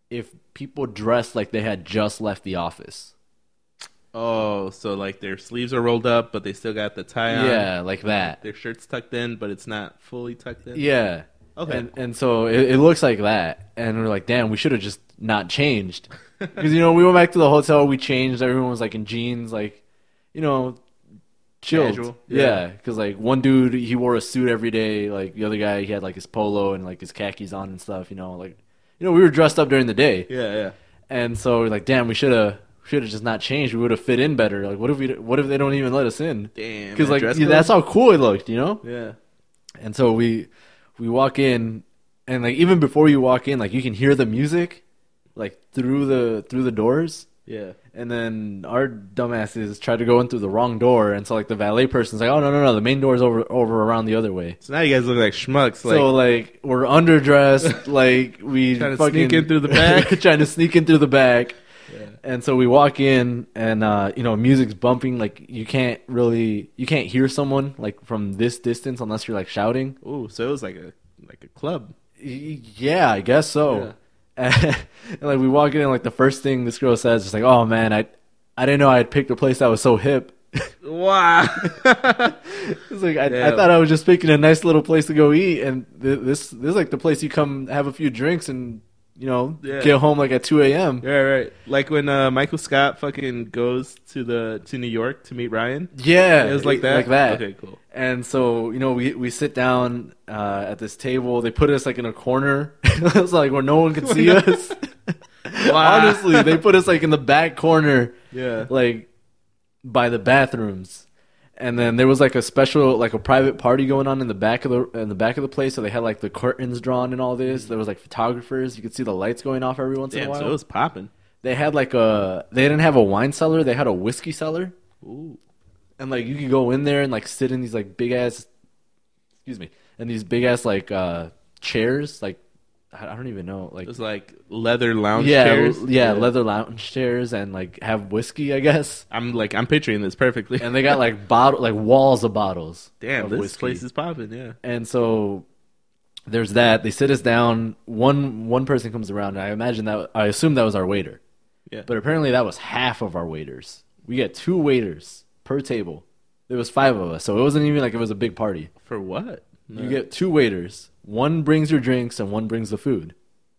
if people dressed like they had just left the office. Oh, so like their sleeves are rolled up, but they still got the tie on. Yeah, like that. Their shirt's tucked in, but it's not fully tucked in. Yeah. Okay. And and so it, it looks like that, and we're like, damn, we should have just not changed, [LAUGHS] because you know we went back to the hotel, we changed, everyone was like in jeans, like, you know, chilled. Casual. Yeah, Yeah. because like one dude he wore a suit every day, like the other guy he had like his polo and like his khakis on and stuff. You know, like you know we were dressed up during the day, Yeah, yeah. and so we're like, damn, we should have should have just not changed. We would have fit in better. Like, what if we what if they don't even let us in? Damn. Because like yeah, that's how cool it looked, you know. Yeah. And so we we walk in and like even before you walk in, like you can hear the music like through the through the doors. Yeah. And then our dumbasses tried to go in through the wrong door and so like the valet person's like, Oh no no no, the main door's over over around the other way. So now you guys look like schmucks. Like, so like we're underdressed, [LAUGHS] like we Trying to fucking, sneak in through the back. [LAUGHS] trying to sneak in through the back. Yeah. And so we walk in and uh, you know, music's bumping, like you can't really you can't hear someone like from this distance unless you're like shouting. ooh, so it was like a like a club. Yeah, I guess so. [LAUGHS] And, like we walk in, and like the first thing this girl says is like, "Oh man, I I didn't know I had picked a place that was so hip." [LAUGHS] Wow. [LAUGHS] It's like I, I thought I was just picking a nice little place to go eat, and th- this this is like the place you come have a few drinks and you know Yeah. get home like at two a.m. yeah, right. Like when uh, Michael Scott fucking goes to the to New York to meet Ryan. Yeah, It was like that. like that. Okay, cool. And so you know we we sit down uh, at this table. They put us like in a corner. [LAUGHS] it's like where no one could see [LAUGHS] us. Wow. [LAUGHS] Honestly, they put us like in the back corner. Yeah. like by the bathrooms. And then there was like a special, like a private party going on in the back of the in the back of the place. So they had like the curtains drawn and all this. There was like photographers. You could see the lights going off every once in a while. so it was popping. They had like a they didn't have a wine cellar. They had a whiskey cellar, Ooh. and like you could go in there and like sit in these like big ass, excuse me, and these big ass like uh chairs. Like I don't even know, like It was like leather lounge yeah, chairs. l- yeah, leather lounge chairs and like have whiskey, I guess. I'm like I'm picturing this perfectly. and they got like [LAUGHS] bottle like walls of bottles. Damn, of this whiskey. place is popping. Yeah. And so there's that. They sit us down. One one person comes around. And I imagine that I assume that was our waiter, Yeah. but apparently that was half of our waiters. We get two waiters per table. There was five of us, so it wasn't even like it was a big party. for what? You get two waiters. One brings your drinks and one brings the food.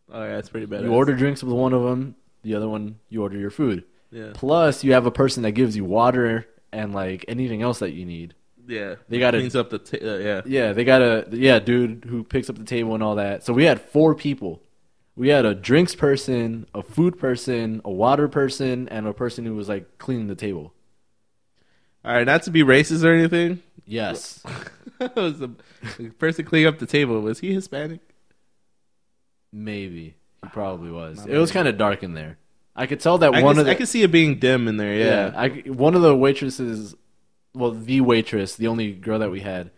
Oh yeah, that's pretty bad. You order drinks with one of them. The other one, you order your food. Yeah. Plus, you have a person that gives you water and like anything else that you need. Yeah. They gotta- cleans up the t- uh, yeah. Yeah, they got a yeah dude who picks up the table and all that. So we had four people. We had a drinks person, a food person, a water person, and a person who was like cleaning the table. All right, not to be racist or anything. Yes, [LAUGHS] was the, the person cleaning up the table was he Hispanic? maybe he probably was. My It was kind of dark in there. I could tell that I one could, of the I could see it being dim in there. yeah, Yeah. I, one of the waitresses, well, the waitress, the only girl that we had,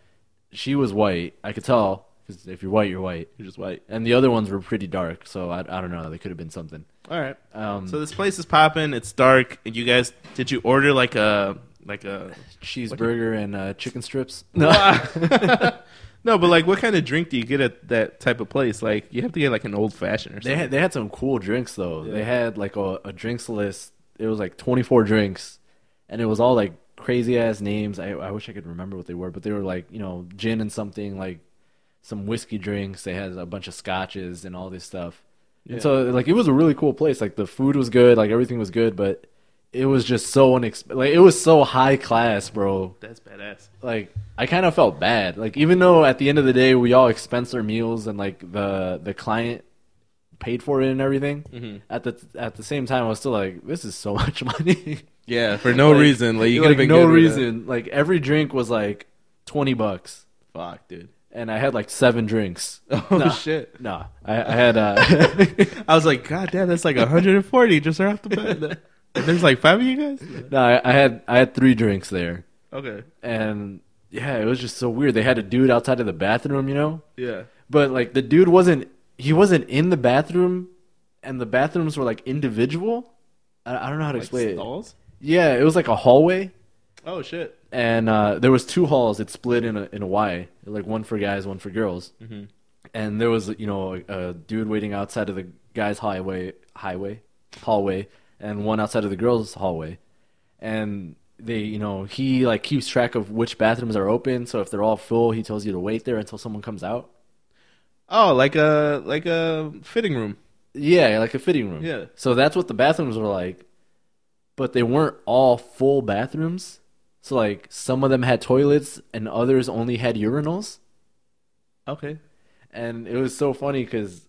she was white. I could tell because if you're white, you're white. You're just white. And the other ones were pretty dark, so I, I don't know. They could have been something. All right. Um, So this place is popping. It's dark. And you guys, did you order like a like a? cheeseburger and uh, chicken strips. [LAUGHS] no, [LAUGHS] no, but like, what kind of drink do you get at that type of place? Like, you have to get like an old fashioned or They had they had some cool drinks though. Yeah. They had like a, a drinks list. It was like 24 drinks, and it was all like crazy ass names. I I wish I could remember what they were, but they were like you know gin and something like some whiskey drinks. They had a bunch of scotches and all this stuff. Yeah. And so like it was a really cool place. Like the food was good, like everything was good, but it was just so unex- like it was so high class, bro. That's badass. like I kind of felt bad. Like even though at the end of the day we all expense our meals and like the the client paid for it and everything. Mhm. At the at the same time, I was still like, this is so [LAUGHS] much money. Yeah, for no Like- reason. Like you could like have no good with that. reason. Like every drink was like twenty bucks, Fuck, dude. and I had like seven drinks. [LAUGHS] Oh Nah. shit. No, I, I had uh, [LAUGHS] I was like, God damn, that's like 140 just right off the bat. [LAUGHS] There's like five of you guys. no, I, I had I had three drinks there, Okay. and yeah, it was just so weird. They had a dude outside of the bathroom, you know. Yeah. but like the dude wasn't he wasn't in the bathroom and the bathrooms were like individual i, I don't know how to explain it stalls. yeah it was like a hallway Oh shit. and uh, there was two halls it split in a in a y like one for guys one for girls Mhm. and there was you know a, a dude waiting outside of the guy's highway highway hallway and one outside of the girls hallway. And they you know he like keeps track of which bathrooms are open. So if they're all full he tells you to wait there until someone comes out. Oh, like a like a fitting room. yeah like a fitting room. Yeah. so that's what the bathrooms were like. But they weren't all full bathrooms. So like some of them had toilets and others only had urinals. Okay. And it was so funny because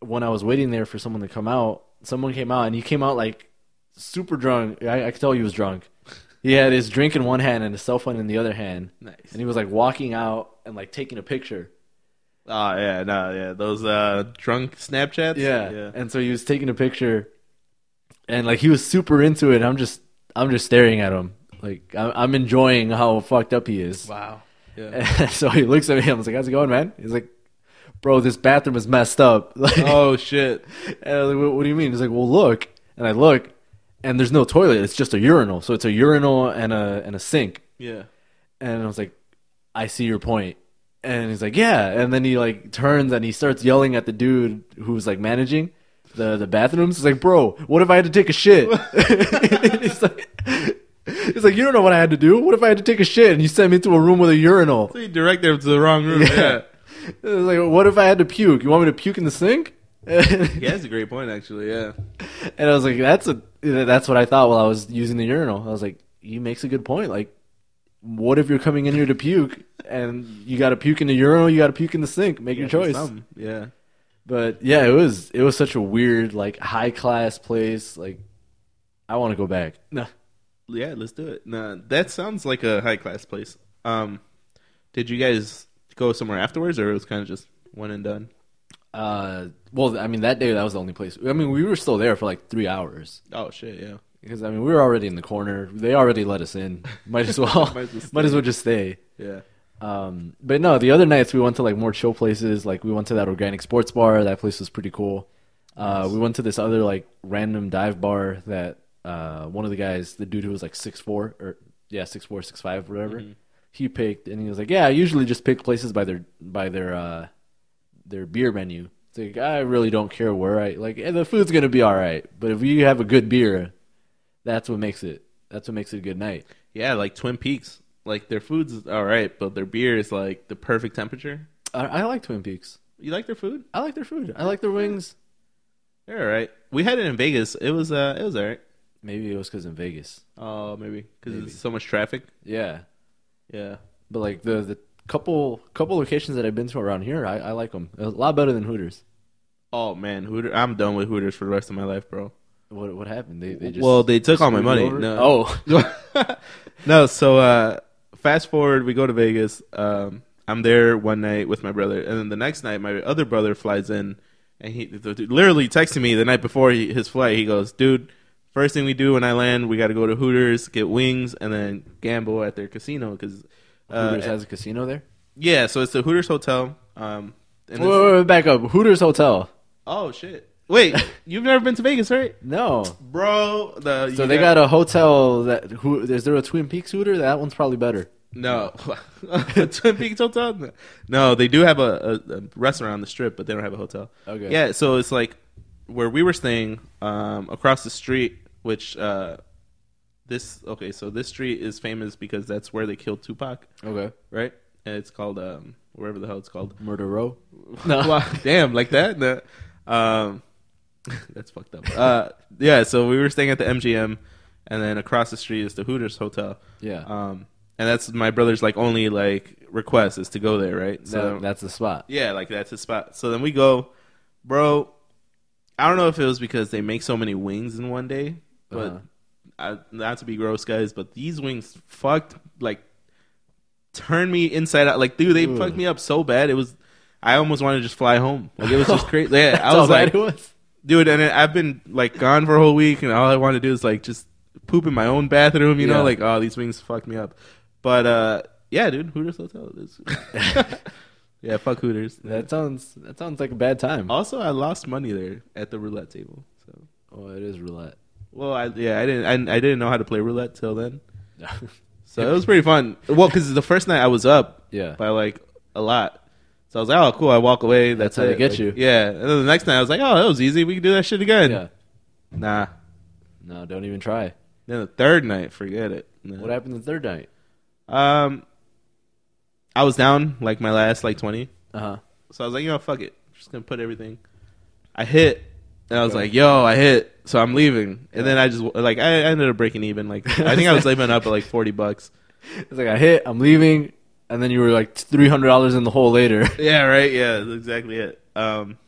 when I was waiting there for someone to come out, someone came out and he came out like super drunk. I, I could tell he was drunk. He had his drink in one hand and his cell phone in the other hand. Nice. And he was like walking out and like taking a picture. Oh yeah, no, yeah, those uh drunk Snapchats. Yeah. yeah. And so he was taking a picture and like he was super into it. I'm just I'm just staring at him. Like I'm, I'm enjoying how fucked up he is. Wow. Yeah. [LAUGHS] And so he looks at me. I was like, "How's it going, man?" He's like, "Bro, this bathroom is messed up." Like, [LAUGHS] oh shit. And I was like, what, what do you mean? He's like, well, look. And I look, and there's no toilet. It's just a urinal. So it's a urinal and a and a sink. Yeah. And I was like, I see your point. And he's like, yeah. And then he like turns and he starts yelling at the dude who's like managing the the bathrooms. He's like, bro, what if I had to take a shit? [LAUGHS] [LAUGHS] he's like. He's like, you don't know what I had to do. What if I had to take a shit and you sent me to a room with a urinal? So you direct them to the wrong room. [LAUGHS] Yeah. Was like, what if I had to puke? You want me to puke in the sink? [LAUGHS] Yeah, that's a great point actually. Yeah. And I was like, that's a that's what I thought while I was using the urinal. I was like, he makes a good point. Like, what if you're coming in here to puke and you got to puke in the urinal, you got to puke in the sink? Make your choice. Something. Yeah. But yeah, it was it was such a weird, like high class place. Like, I want to go back. No, Yeah, let's do it. Nah, that sounds like a high class place. Um, did you guys go somewhere afterwards, or it was kind of just one and done? Uh, well, I mean that day that was the only place. I mean, we were still there for like three hours Oh shit, yeah. because I mean we were already in the corner. They already let us in. Might as well. [LAUGHS] Might as well Might as well just stay. Yeah. Um, but no, the other nights we went to like more chill places. Like we went to that organic sports bar. That place was pretty cool. Uh, we went to this other like random dive bar that uh, one of the guys, the dude who was like six four or yeah six four six five whatever, he picked, and he was like, yeah, I usually just pick places by their by their uh, their beer menu. It's like I really don't care where I like. eh, The food's gonna be all right, but if you have a good beer, that's what makes it. That's what makes it a good night. Yeah, like Twin Peaks. Like their food's all right, but their beer is like the perfect temperature. I, I like Twin Peaks. You like their food? I like their food. I like their wings. They're all right. We had it in Vegas. It was uh, it was all right. Maybe it was because in Vegas. Oh, maybe because there's so much traffic. Yeah, Yeah. but like the the couple couple locations that I've been to around here, I, I like them a lot better than Hooters. Oh man, Hooter. I'm done with Hooters for the rest of my life, bro. What what happened? They they just well, they took all my money. No. Oh, [LAUGHS] no, so uh fast forward, we go to Vegas. Um I'm there one night with my brother, and then the next night my other brother flies in and he literally texted me the night before he, his flight. He goes, "Dude, first thing we do when I land, we got to go to Hooters, get wings, and then gamble at their casino because Hooters has a casino there. yeah, so it's the Hooters hotel. Um, and Wait, wait, wait, back up. Hooters Hotel. oh shit! Wait, [LAUGHS] you've never been to Vegas, right, No. bro? The So you they got a hotel that who is there a Twin Peaks Hooter? That one's probably better. No, [LAUGHS] Twin Peaks Hotel. No. No, they do have a, a, a restaurant on the strip, but they don't have a hotel. Okay. Yeah, so it's like where we were staying um, across the street, which uh, this okay. So this street is famous because that's where they killed Tupac, Okay. right? And it's called um, wherever the hell it's called. Murder Row. [LAUGHS] Wow, damn, like that. No. Um, [LAUGHS] that's fucked up. Uh, yeah, so we were staying at the MGM, and then across the street is the Hooters Hotel. Yeah. Um, and that's my brother's like only like request is to go there, right? So That- that's the spot. yeah, like that's the spot. So then we go, bro. I don't know if it was because they make so many wings in one day, but Uh-huh. I, not to be gross, guys, but these wings fucked like turned me inside out. Like, dude, they Ooh. fucked me up so bad. It was. I almost wanted to just fly home. Like it was just [LAUGHS] crazy. Yeah, I was like, it was. dude, and I've been like gone for a whole week, and all I want to do is like just poop in my own bathroom. You know, like oh, these wings fucked me up. But uh, yeah, dude, Hooters Hotel. Is... [LAUGHS] [LAUGHS] yeah, fuck Hooters. That sounds that sounds like a bad time. Also, I lost money there at the roulette table. So, Oh, it is roulette. Well, I yeah, I didn't, I, I didn't know how to play roulette till then. [LAUGHS] So it was pretty fun. Well, because the first night I was up yeah. by like a lot, So I was like, oh, cool. I walk away. That's, That's how they it. get Like, you. Yeah. And then the next night, I was like, oh, that was easy. We can do that shit again. Yeah. Nah. No, don't even try. Then the third night, forget it. No. What happened the third night? Um, I was down like my last like twenty, Uh huh. so I was like, you know, fuck it, just gonna put everything. I hit, and I was like, yo, I hit, so I'm leaving, and then I just like I I ended up breaking even. Like [LAUGHS] I think I was leaving up at like forty bucks. It's like I hit, I'm leaving, and then you were like three hundred dollars in the hole later. [LAUGHS] Yeah, right. Yeah, that's exactly it. Um,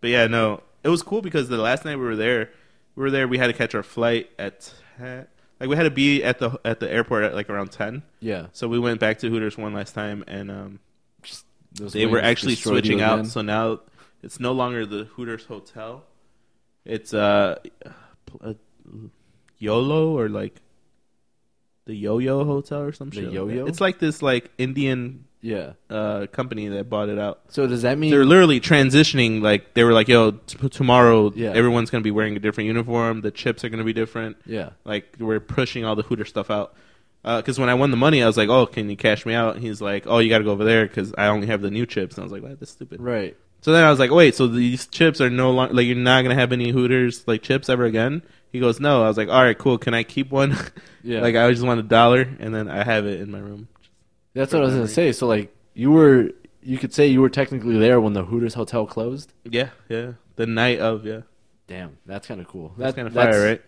but yeah, no, it was cool because the last night we were there, we were there. We had to catch our flight at like we had to be at the at the airport at like around ten. yeah. So we went back to Hooters one last time, and um, Those they were actually switching out. So now it's no longer the Hooters hotel. It's uh, uh YOLO or like the Yo-Yo Hotel or some The shit. Yo-Yo? It's like this like Indian Yeah. uh company that bought it out. So does that mean They're literally transitioning. Like they were like, "Yo, t- tomorrow Yeah. everyone's gonna be wearing a different uniform. The chips are gonna be different." Yeah. Like we're pushing all the Hooter stuff out. Because when I won the money, I was like, "Oh, can you cash me out?" And he's like, "Oh, you got to go over there because I only have the new chips." And I was like, "What? That's stupid." Right. So then I was like, "Wait, so these chips are no longer like you're not gonna have any Hooters like chips ever again?" He goes, "No." I was like, "All right, cool. Can I keep one?" [LAUGHS] Yeah. like I just want a dollar, and then I have it in my room. That's what I was gonna say. So like you were you could say you were technically there when the Hooters hotel closed. Yeah, yeah. The night of, yeah. Damn, that's kind of cool. That's kind of fire, right?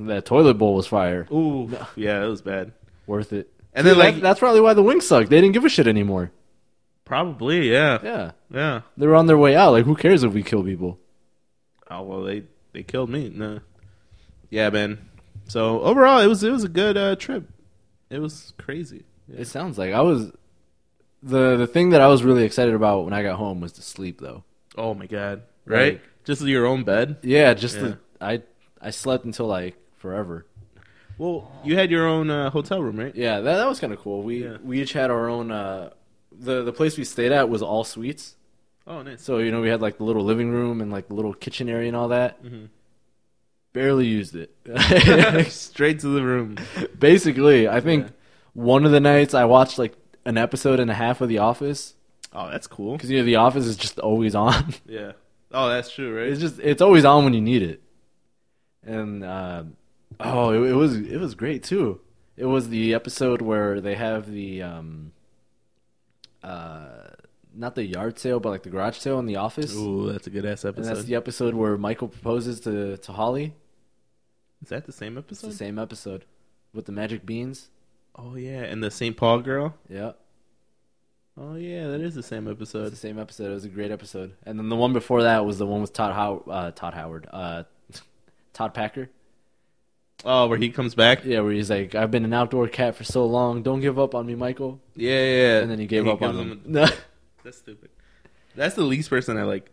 That toilet bowl was fire. Ooh, [LAUGHS] yeah, it was bad. Worth it. And See, then like that- that's probably why the wings sucked. They didn't give a shit anymore. Probably, yeah, Yeah. yeah. They were on their way out. Like who cares if we kill people? Oh well, they they killed me. No, yeah, man. So overall, it was it was a good uh, trip. It was crazy. Yeah. It sounds like I was the the thing that I was really excited about when I got home was to sleep though. Oh my god! Right? Like- Just your own bed. Yeah, just Yeah. The, I I slept until like forever. Well, you had your own uh, hotel room, right? Yeah, that that was kind of cool. We Yeah. we each had our own. Uh, the the place we stayed at was all suites. Oh, nice. So you know we had like the little living room and like the little kitchen area and all that. Mhm. Barely used it. [LAUGHS] [LAUGHS] Straight to the room. Basically, I think Yeah. one of the nights I watched like an episode and a half of The Office Oh, that's cool. because you know The Office is just always on. [LAUGHS] Yeah. Oh, that's true, right? it's just it's always on when you need it. And uh, oh, it, it was it was great too. It was the episode where they have the um, uh, not the yard sale, but like the garage sale in the office. Ooh, that's a good ass And that's the episode where Michael proposes to, to Holly. Is that the same episode? It's episode? the same episode with the magic beans. Oh yeah, and the St. Paul girl. Yeah, Oh yeah, that is the same it's episode. the same episode. It was a great episode. And then the one before that was the one with Todd How uh, Todd Howard, uh, [LAUGHS] Todd Packer. Oh, where he comes back. Yeah, where he's like, "I've been an outdoor cat for so long. Don't give up on me, Michael." Yeah, yeah. yeah. And then he gave up on him. [LAUGHS] That's stupid. That's the least person I like.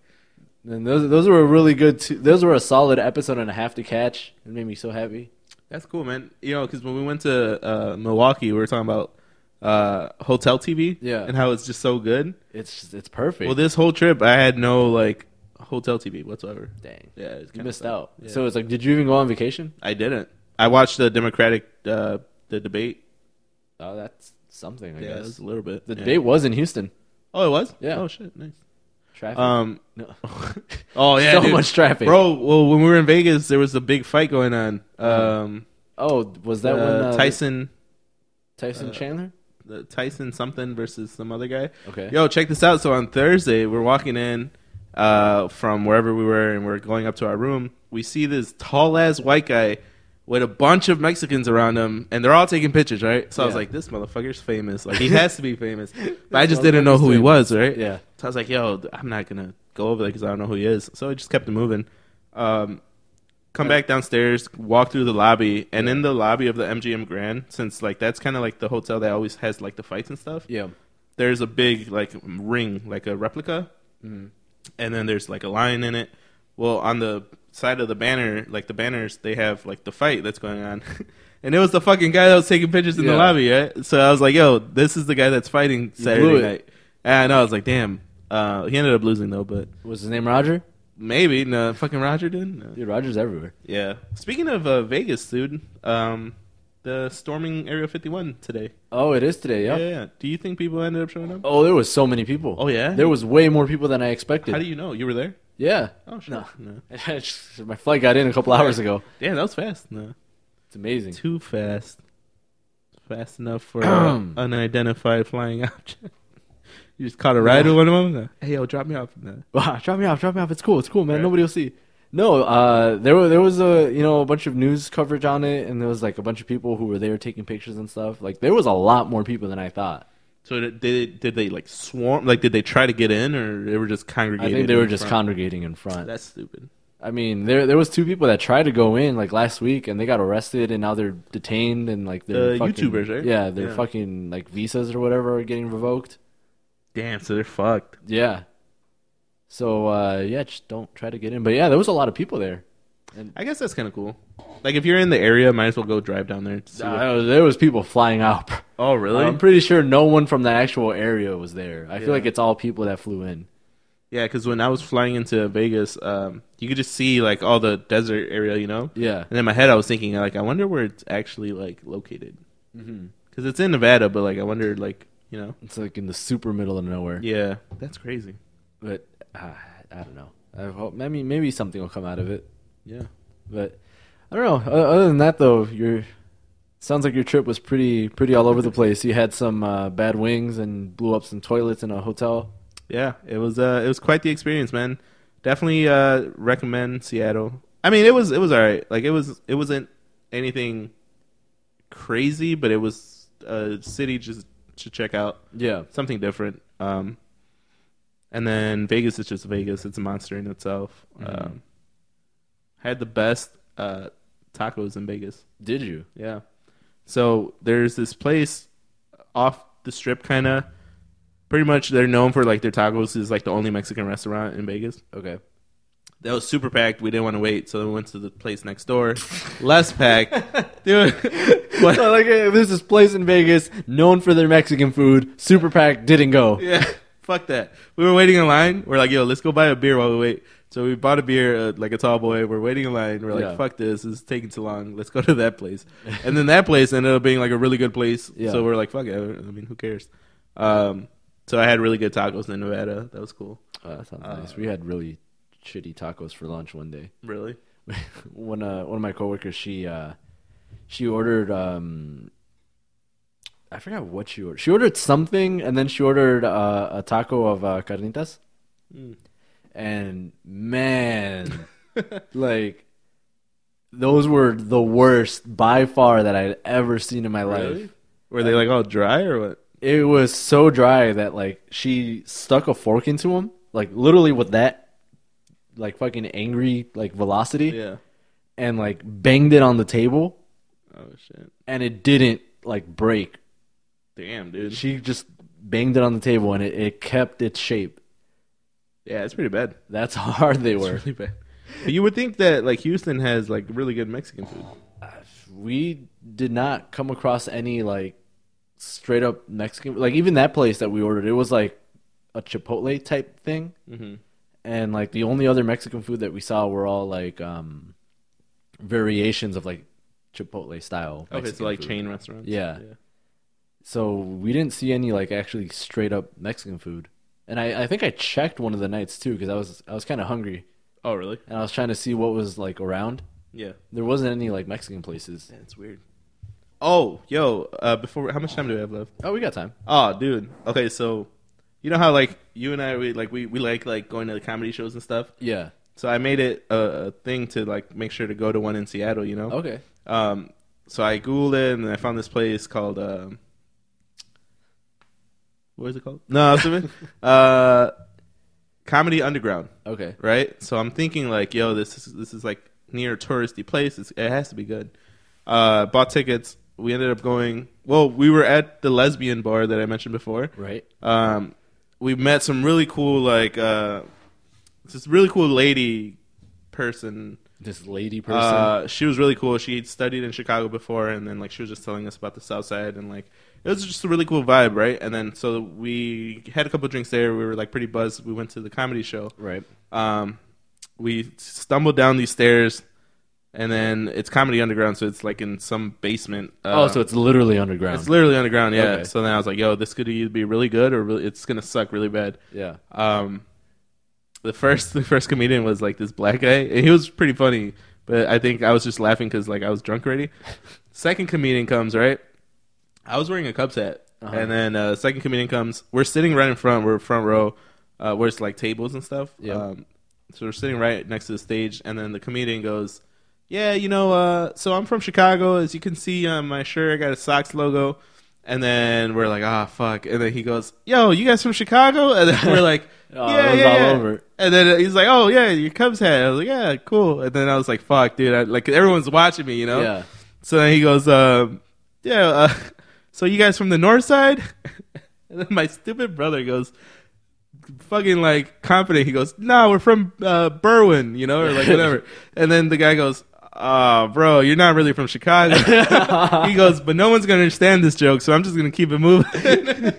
and those those were a really good. Two, those were a solid episode and a half to catch. It made me so happy. That's cool, man. You know, because when we went to uh, Milwaukee, we were talking about uh, hotel TV, Yeah. and how it's just so good. It's it's perfect. Well, this whole trip, I had no like hotel TV whatsoever. Dang, Yeah, it's you missed sucked. out. Yeah. So it's like, did you even go on vacation? I didn't. I watched the Democratic uh, the debate. Oh, that's something. I yeah, it guess was a little bit. the yeah. debate was in Houston. Oh, it was. Yeah. Oh shit, nice. Traffic. Um. no. [LAUGHS] Oh yeah, [LAUGHS] so dude. much traffic, bro. Well, when we were in Vegas, there was a big fight going on. Um, Oh, was that uh, when uh, Tyson, Tyson uh, Chandler? the Tyson something versus some other guy. Okay. Yo, check this out. So on Thursday, we're walking in uh, from wherever we were, and we're going up to our room. We see this tall ass white guy with a bunch of Mexicans around him, and they're all taking pictures, right? So I was like, "This motherfucker's famous. Like he [LAUGHS] has to be famous." [LAUGHS] But I just didn't know who he was, right? Yeah. So I was like, "Yo, I'm not gonna go over there because I don't know who he is." So I just kept it moving. Um, come back downstairs, walk through the lobby, and in the lobby of the MGM Grand, since like that's kind of like the hotel that always has like the fights and stuff Yeah. there's a big like ring, like a replica, Mhm. And then there's like a lion in it. Well, on the side of the banner, like the banners, they have like the fight that's going on, [LAUGHS] and it was the fucking guy that was taking pictures in the lobby, right? So I was like, "Yo, this is the guy that's fighting Saturday night." And I was like, "Damn." Uh, he ended up losing though, but Was his name Roger? maybe no. Fucking Roger did. No. Dude, Roger's everywhere. Yeah. Speaking of uh, Vegas, dude, um, the storming Area 51 today. Oh, it is today. Yeah. Yeah. yeah. Do you think people ended up showing up? Oh, there was so many people. Oh, yeah? There was way more people than I expected. How do you know? You were there? yeah. Oh shit. No. no. [LAUGHS] My flight got in a couple hours ago. Damn, that was fast. No. It's amazing. Too fast. Fast enough for an [CLEARS THROAT] unidentified flying [LAUGHS] object. You just caught a ride with one of them? No. Hey, yo, drop me off. No. Wow, [LAUGHS] drop me off, drop me off. It's cool, it's cool, man. Right. Nobody will see. No, uh, there were, there was a you know a bunch of news coverage on it, and there was like a bunch of people who were there taking pictures and stuff. Like there was a lot more people than I thought. So did they, did they like swarm? Like, did they try to get in, or they were just congregating? I think they were just front? congregating in front. That's stupid. I mean, there there was two people that tried to go in like last week, and they got arrested, and now they're detained, and like they're The fucking, YouTubers, right? Yeah, their Yeah. fucking like visas or whatever are getting revoked. Damn, so they're fucked. Yeah. So uh, yeah, just don't try to get in. But yeah, there was a lot of people there. And I guess that's kind of cool. Like, if you're in the area, might as well go drive down there. To see what- Uh, there was people flying out. oh, really? I'm pretty sure no one from the actual area was there. I Yeah. feel like it's all people that flew in. yeah, because when I was flying into Vegas, um, you could just see like all the desert area, you know. Yeah. And in my head, I was thinking like, I wonder where it's actually like located. Because it's in Nevada, but like I wonder, like you know, It's like in the super middle of nowhere. yeah, that's crazy. But uh, I don't know. I hope maybe maybe something will come out of it. Yeah, But I don't know. Other than that, though, your sounds like your trip was pretty pretty all over the place. You had some uh, bad wings and blew up some toilets in a hotel. yeah, it was uh, it was quite the experience, man. Definitely uh, recommend Seattle. I mean, it was it was alright. Like it was it wasn't anything crazy, but it was a city just to check out. Yeah. something different. Um, and then Vegas is just Vegas; it's a monster in itself. Mhm. Um, had the best uh, tacos in Vegas. Did you? Yeah. So there's this place off the strip, kind of. Pretty much, they're known for like their tacos. Is like the only Mexican restaurant in Vegas. Okay. That was super packed. We didn't want to wait, so we went to the place next door, [LAUGHS] less packed. Dude, what? [LAUGHS] So, like, there's this place in Vegas known for their Mexican food. Super packed. didn't go. Yeah, fuck that. We were waiting in line. We're like, yo, let's go buy a beer while we wait. So we bought a beer, uh, like a tall boy. We're waiting in line. We're like, Yeah. fuck this. This is taking too long. Let's go to that place. and then that place ended up being like a really good place. Yeah. So we're like, fuck it. I mean, who cares? Um, so I had really good tacos in Nevada. That was cool. Oh, that sounds Uh, nice. We had really shitty tacos for lunch one day. Really? [LAUGHS] one uh, one of my coworkers, she uh, she ordered um, I forgot what she ordered. She ordered something, and then she ordered uh, a taco of uh, carnitas. Mm. And man, [LAUGHS] like those were the worst by far that I'd ever seen in my Really? life. Were they like all dry or what? It was so dry that like she stuck a fork into him, like literally with that, like fucking angry like velocity, Yeah. and like banged it on the table, Oh shit. and it didn't like break. Damn, dude. She just banged it on the table, and it, it kept its shape. Yeah, it's pretty bad. That's how hard they It's were. really bad. But you would think that like Houston has like really good Mexican food. We did not come across any like straight up Mexican. Like even that place that we ordered, it was like a Chipotle type thing. Mm-hmm. and like the only other Mexican food that we saw were all like um variations of like Chipotle style. Okay, Mexican so like food. chain restaurants. Yeah. Yeah. So we didn't see any like actually straight up Mexican food. And I, I think I checked one of the nights too because I was I was kind of hungry Oh, really? and I was trying to see what was like around. Yeah. There wasn't any like Mexican places. That's weird. Oh, yo, uh, before how much time do we have left? Oh, we got time. Oh, dude. Okay, so you know how like you and I we like we, we like like going to the comedy shows and stuff. Yeah. So I made it a, a thing to like make sure to go to one in Seattle. You know. Okay. Um. So I googled it and I found this place called um. What is it called? No, [LAUGHS] uh, Comedy Underground. Okay. right? So I'm thinking like, yo, this is this is like near a touristy place. It's, it has to be good. Uh, bought tickets. We ended up going. Well, we were at the lesbian bar that I mentioned before. Right. Um, we met some really cool like uh, this really cool lady person. This lady person. Uh, she was really cool. She had studied in Chicago before, and then like she was just telling us about the South Side, and like it was just a really cool vibe, right? And then so we had a couple drinks there. We were like pretty buzzed. We went to the comedy show. right. Um, we stumbled down these stairs. and then it's Comedy Underground, so it's like in some basement. oh, uh, so it's literally underground. it's literally underground. Yeah. Okay. So then I was like, yo, this could either be really good or really, it's gonna suck really bad. yeah. Um, the first the first comedian was like this black guy, and he was pretty funny. But I think I was just laughing because like I was drunk already. second comedian comes right. I was wearing a Cubs hat, Uh-huh. and then uh, second comedian comes. We're sitting right in front. We're front row, uh, where it's like tables and stuff. Yeah. Um, so we're sitting right next to the stage, and then the comedian goes, "Yeah, you know, uh, so I'm from Chicago. As you can see on my shirt, I got a Sox logo." And then we're like, "Ah, fuck!" And then he goes, "Yo, you guys from Chicago?" And then we're like, [LAUGHS] Oh, "Yeah, it was yeah, all yeah." over. And then he's like, "Oh yeah, your Cubs hat." I was like, "Yeah, cool." And then I was like, "Fuck, dude!" I, like everyone's watching me, you know. Yeah. So then he goes, um, "Yeah, uh, [LAUGHS] so you guys from the North Side?" [LAUGHS] and then my stupid brother goes, fucking like confident. He goes, "No, we're from uh, Berwyn," you know, or like whatever. and then the guy goes, "Oh, bro, you're not really from Chicago." [LAUGHS] he goes, "But no one's gonna understand this joke, so I'm just gonna keep it moving." [LAUGHS]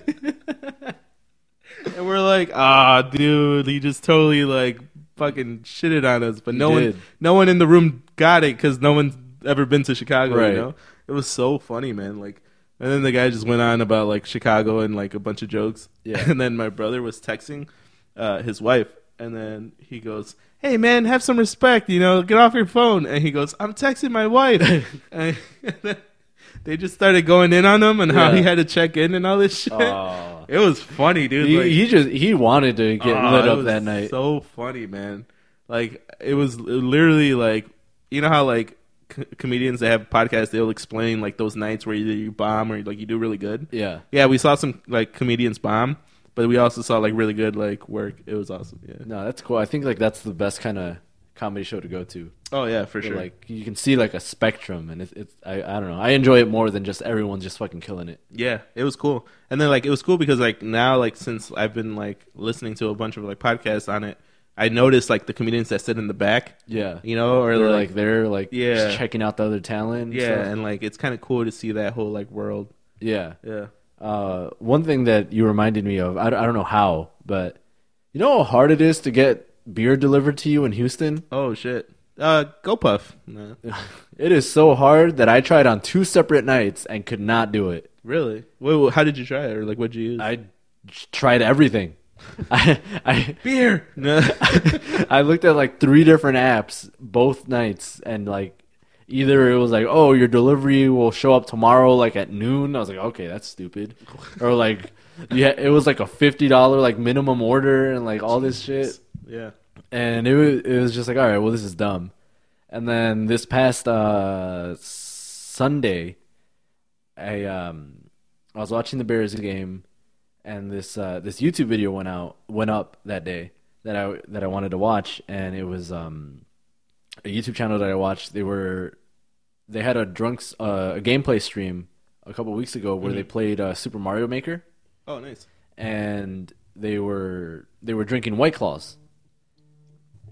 and we're like, "Ah, dude, he just totally like fucking shitted on us." But no one, no one in the room got it because no one's ever been to Chicago. Right. You know, it was so funny, man. Like. And then the guy just went on about like Chicago and like a bunch of jokes. Yeah. [LAUGHS] And then my brother was texting uh, his wife, and then he goes, "Hey man, have some respect, you know, get off your phone." And he goes, "I'm texting my wife." [LAUGHS] and then [LAUGHS] they just started going in on him and how Yeah. he had to check in and all this shit. Oh. It was funny, dude. He, like, he just he wanted to get oh, lit it up that night. So funny, man. Like it was literally like you know how like c- comedians that have podcasts they'll explain like those nights where either you bomb or like you do really good. yeah. Yeah, we saw some like comedians bomb, but we also saw like really good like work. It was awesome. Yeah. No, that's cool. I think like that's the best kind of comedy show to go to. Oh yeah, for Where, sure. Like you can see like a spectrum, and it's, it's I I don't know. I enjoy it more than just everyone's just fucking killing it. yeah, it was cool. And then like it was cool because like now like since I've been like listening to a bunch of like podcasts on it, I noticed like the comedians that sit in the back, Yeah. you know, or Or like, like they're like Yeah. just checking out the other talent. and yeah, stuff. and like it's kind of cool to see that whole like world. yeah. Yeah. Uh, one thing that you reminded me of, I, don't- I don't know how, but you know how hard it is to get beer delivered to you in Houston? Oh shit. Uh, Gopuff. Nah. [LAUGHS] It is so hard that I tried on two separate nights and could not do it. Really? Wait, how did you try it, or like what'd you use? I tried everything. [LAUGHS] I, I beer. [LAUGHS] No. I looked at like three different apps both nights, and like either it was like, oh, your delivery will show up tomorrow, like at noon. I was like, okay, that's stupid. Or like, yeah, it was like a fifty dollar like minimum order and like all this shit. yeah. and it was it was just like all right well this is dumb and then this past uh sunday i um i was watching the bears game and this uh this youtube video went out went up that day that i that i wanted to watch and it was um a youtube channel that i watched they were they had a drunks uh, a gameplay stream a couple weeks ago where they played uh, super mario maker Oh, nice. and they were they were drinking white claws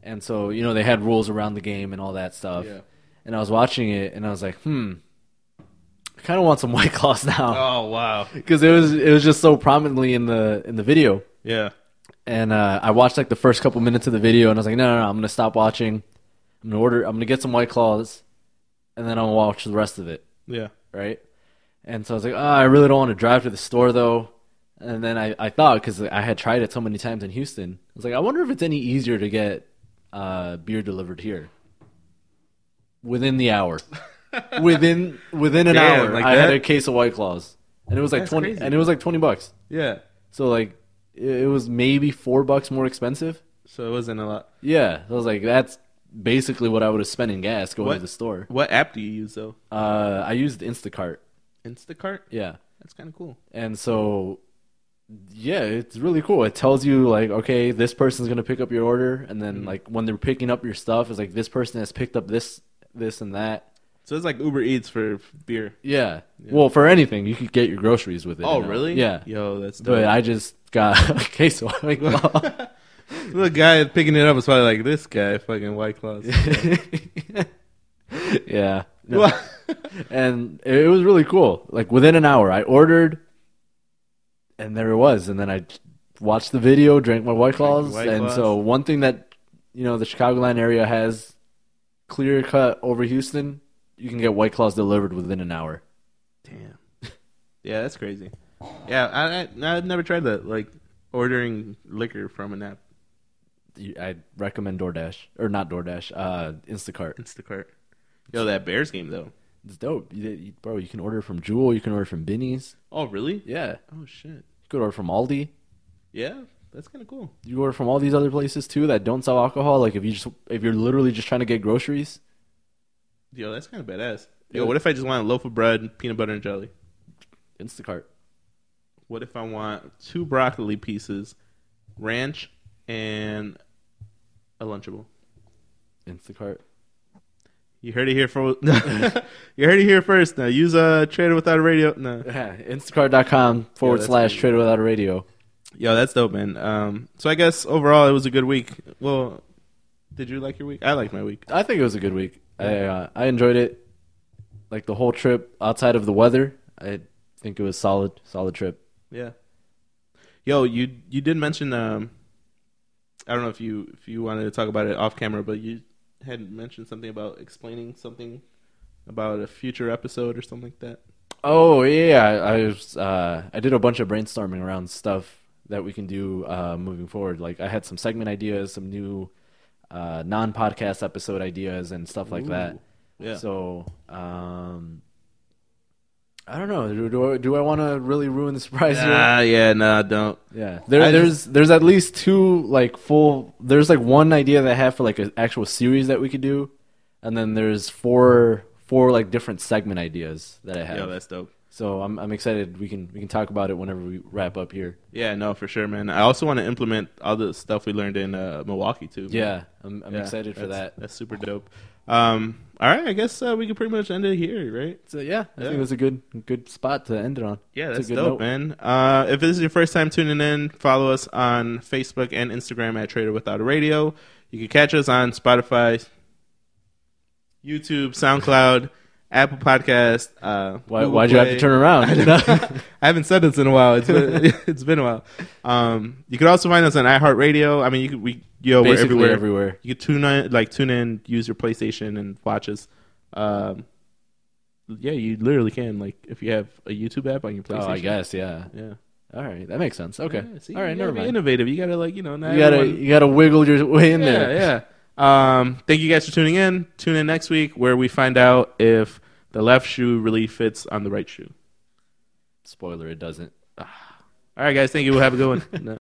and so you know they had rules around the game and all that stuff Yeah. and i was watching it and i was like hmm i kind of want some [LAUGHS] white claws now Oh wow. because it was it was just so prominently in the in the video Yeah. and uh, i watched like the first couple minutes of the video and i was like no no no i'm gonna stop watching i'm gonna order i'm gonna get some white claws and then i'll watch the rest of it Yeah. right? And so I was like, oh, I really don't want to drive to the store though. And then I, I thought because I had tried it so many times in Houston, I was like, I wonder if it's any easier to get uh, beer delivered here within the hour. [LAUGHS] within within an Damn, hour, like I had a case of White Claws, and it was like That's twenty, crazy. and it was like twenty bucks. Yeah. So like, it, it was maybe four bucks more expensive. So it wasn't a lot. Yeah, I was like, that's basically what I would have spent in gas going What? to the store. What app do you use though? Uh, I used Instacart. Instacart. Yeah. That's kind of cool. And so, yeah, it's really cool. It tells you like, okay, this person's gonna pick up your order, and then like when they're picking up your stuff, it's like this person has picked up this, this, and that. So it's like Uber Eats for beer. Yeah. Well, for anything, you could get your groceries with it. Oh you know? really? Yeah. Yo, that's dope. But I just got [LAUGHS] a case of [LAUGHS] White Claw. The guy picking it up was probably like this guy, fucking White Claws. [LAUGHS] yeah. No. [LAUGHS] and it was really cool. Like within an hour, I ordered, and there it was. And then I watched the video, drank my White Claws, White and Claws. so one thing that you know the Chicagoland area has clear cut over Houston, you can get White Claws delivered within an hour. Damn. yeah, that's crazy. Yeah, I, I I've never tried that. Like ordering liquor from an app, I recommend DoorDash or not DoorDash, uh, Instacart. Instacart. Yo, that Bears game though. It's dope, you, you- bro. You can order from Jewel, you can order from Binny's. Oh, really? Yeah, Oh shit. you could order from Aldi. Yeah, that's kind of cool. You order from all these other places too that don't sell alcohol. Like if you just if you're literally just trying to get groceries, Yo, that's kind of badass. Yo, Yeah. what if I just want a loaf of bread, peanut butter, and jelly? Instacart. What if I want two broccoli pieces, ranch, and a Lunchable? Instacart. You heard it here for [LAUGHS] [LAUGHS] you heard it here first. Now use a uh, trader without a radio. No, Yeah, [LAUGHS] Instacart.com forward slash Trader without a radio. yo, that's dope, man. Um, so I guess overall it was a good week. Well, did you like your week? I liked my week. I think it was a good week. I uh, I enjoyed it. Like the whole trip outside of the weather, I think it was solid, solid trip. Yeah. Yo, you you did mention um, I don't know if you if you wanted to talk about it off camera, but you had mentioned something about explaining something about a future episode or something like that. Oh yeah, I, I was uh, I did a bunch of brainstorming around stuff that we can do uh, moving forward. Like I had some segment ideas, some new uh, non-podcast episode ideas, and stuff like that. Yeah. So um, I don't know. Do, do I, do I want to really ruin the surprise here? Ah, yeah, no, I don't. Yeah, there, I there's there's at least two like full. There's like one idea that I have for like an actual series that we could do, and then there's four four like different segment ideas that I have. Yeah, that's dope. so I'm I'm excited. We can we can talk about it whenever we wrap up here. Yeah, no, for sure, man. I also want to implement all the stuff we learned in uh, Milwaukee too. man. Yeah, I'm I'm Yeah, excited for that. That's super dope. Um, all right, I guess uh, we can pretty much end it here, right? So yeah, I Yeah. think it was a good good spot to end it on. Yeah, that's good dope, note. man. Uh, if this is your first time tuning in, follow us on Facebook and Instagram at Trader Without a Radio. You can catch us on Spotify, YouTube, SoundCloud, Apple Podcast. Uh, Why why'd you have to turn around? [LAUGHS] Know? [LAUGHS] I haven't said this in a while. It's been, [LAUGHS] it's been a while. Um, you can also find us on iHeartRadio. I mean, you could we yo we're Basically everywhere. everywhere. You can tune in, like tune in, use your PlayStation and watch us. Um, yeah, you literally can. Like if you have a YouTube app on your PlayStation. Oh, I guess yeah. Yeah. All right, that makes sense. Okay, Yeah, see, all right, never mind. Innovative. You gotta like you know. Not You gotta everyone- you gotta wiggle your way in yeah, there. yeah. Um, thank you guys for tuning in. Tune in next week where we find out if the left shoe really fits on the right shoe. Spoiler, it doesn't. All right, guys. Thank you. We'll have a good one. [LAUGHS] No.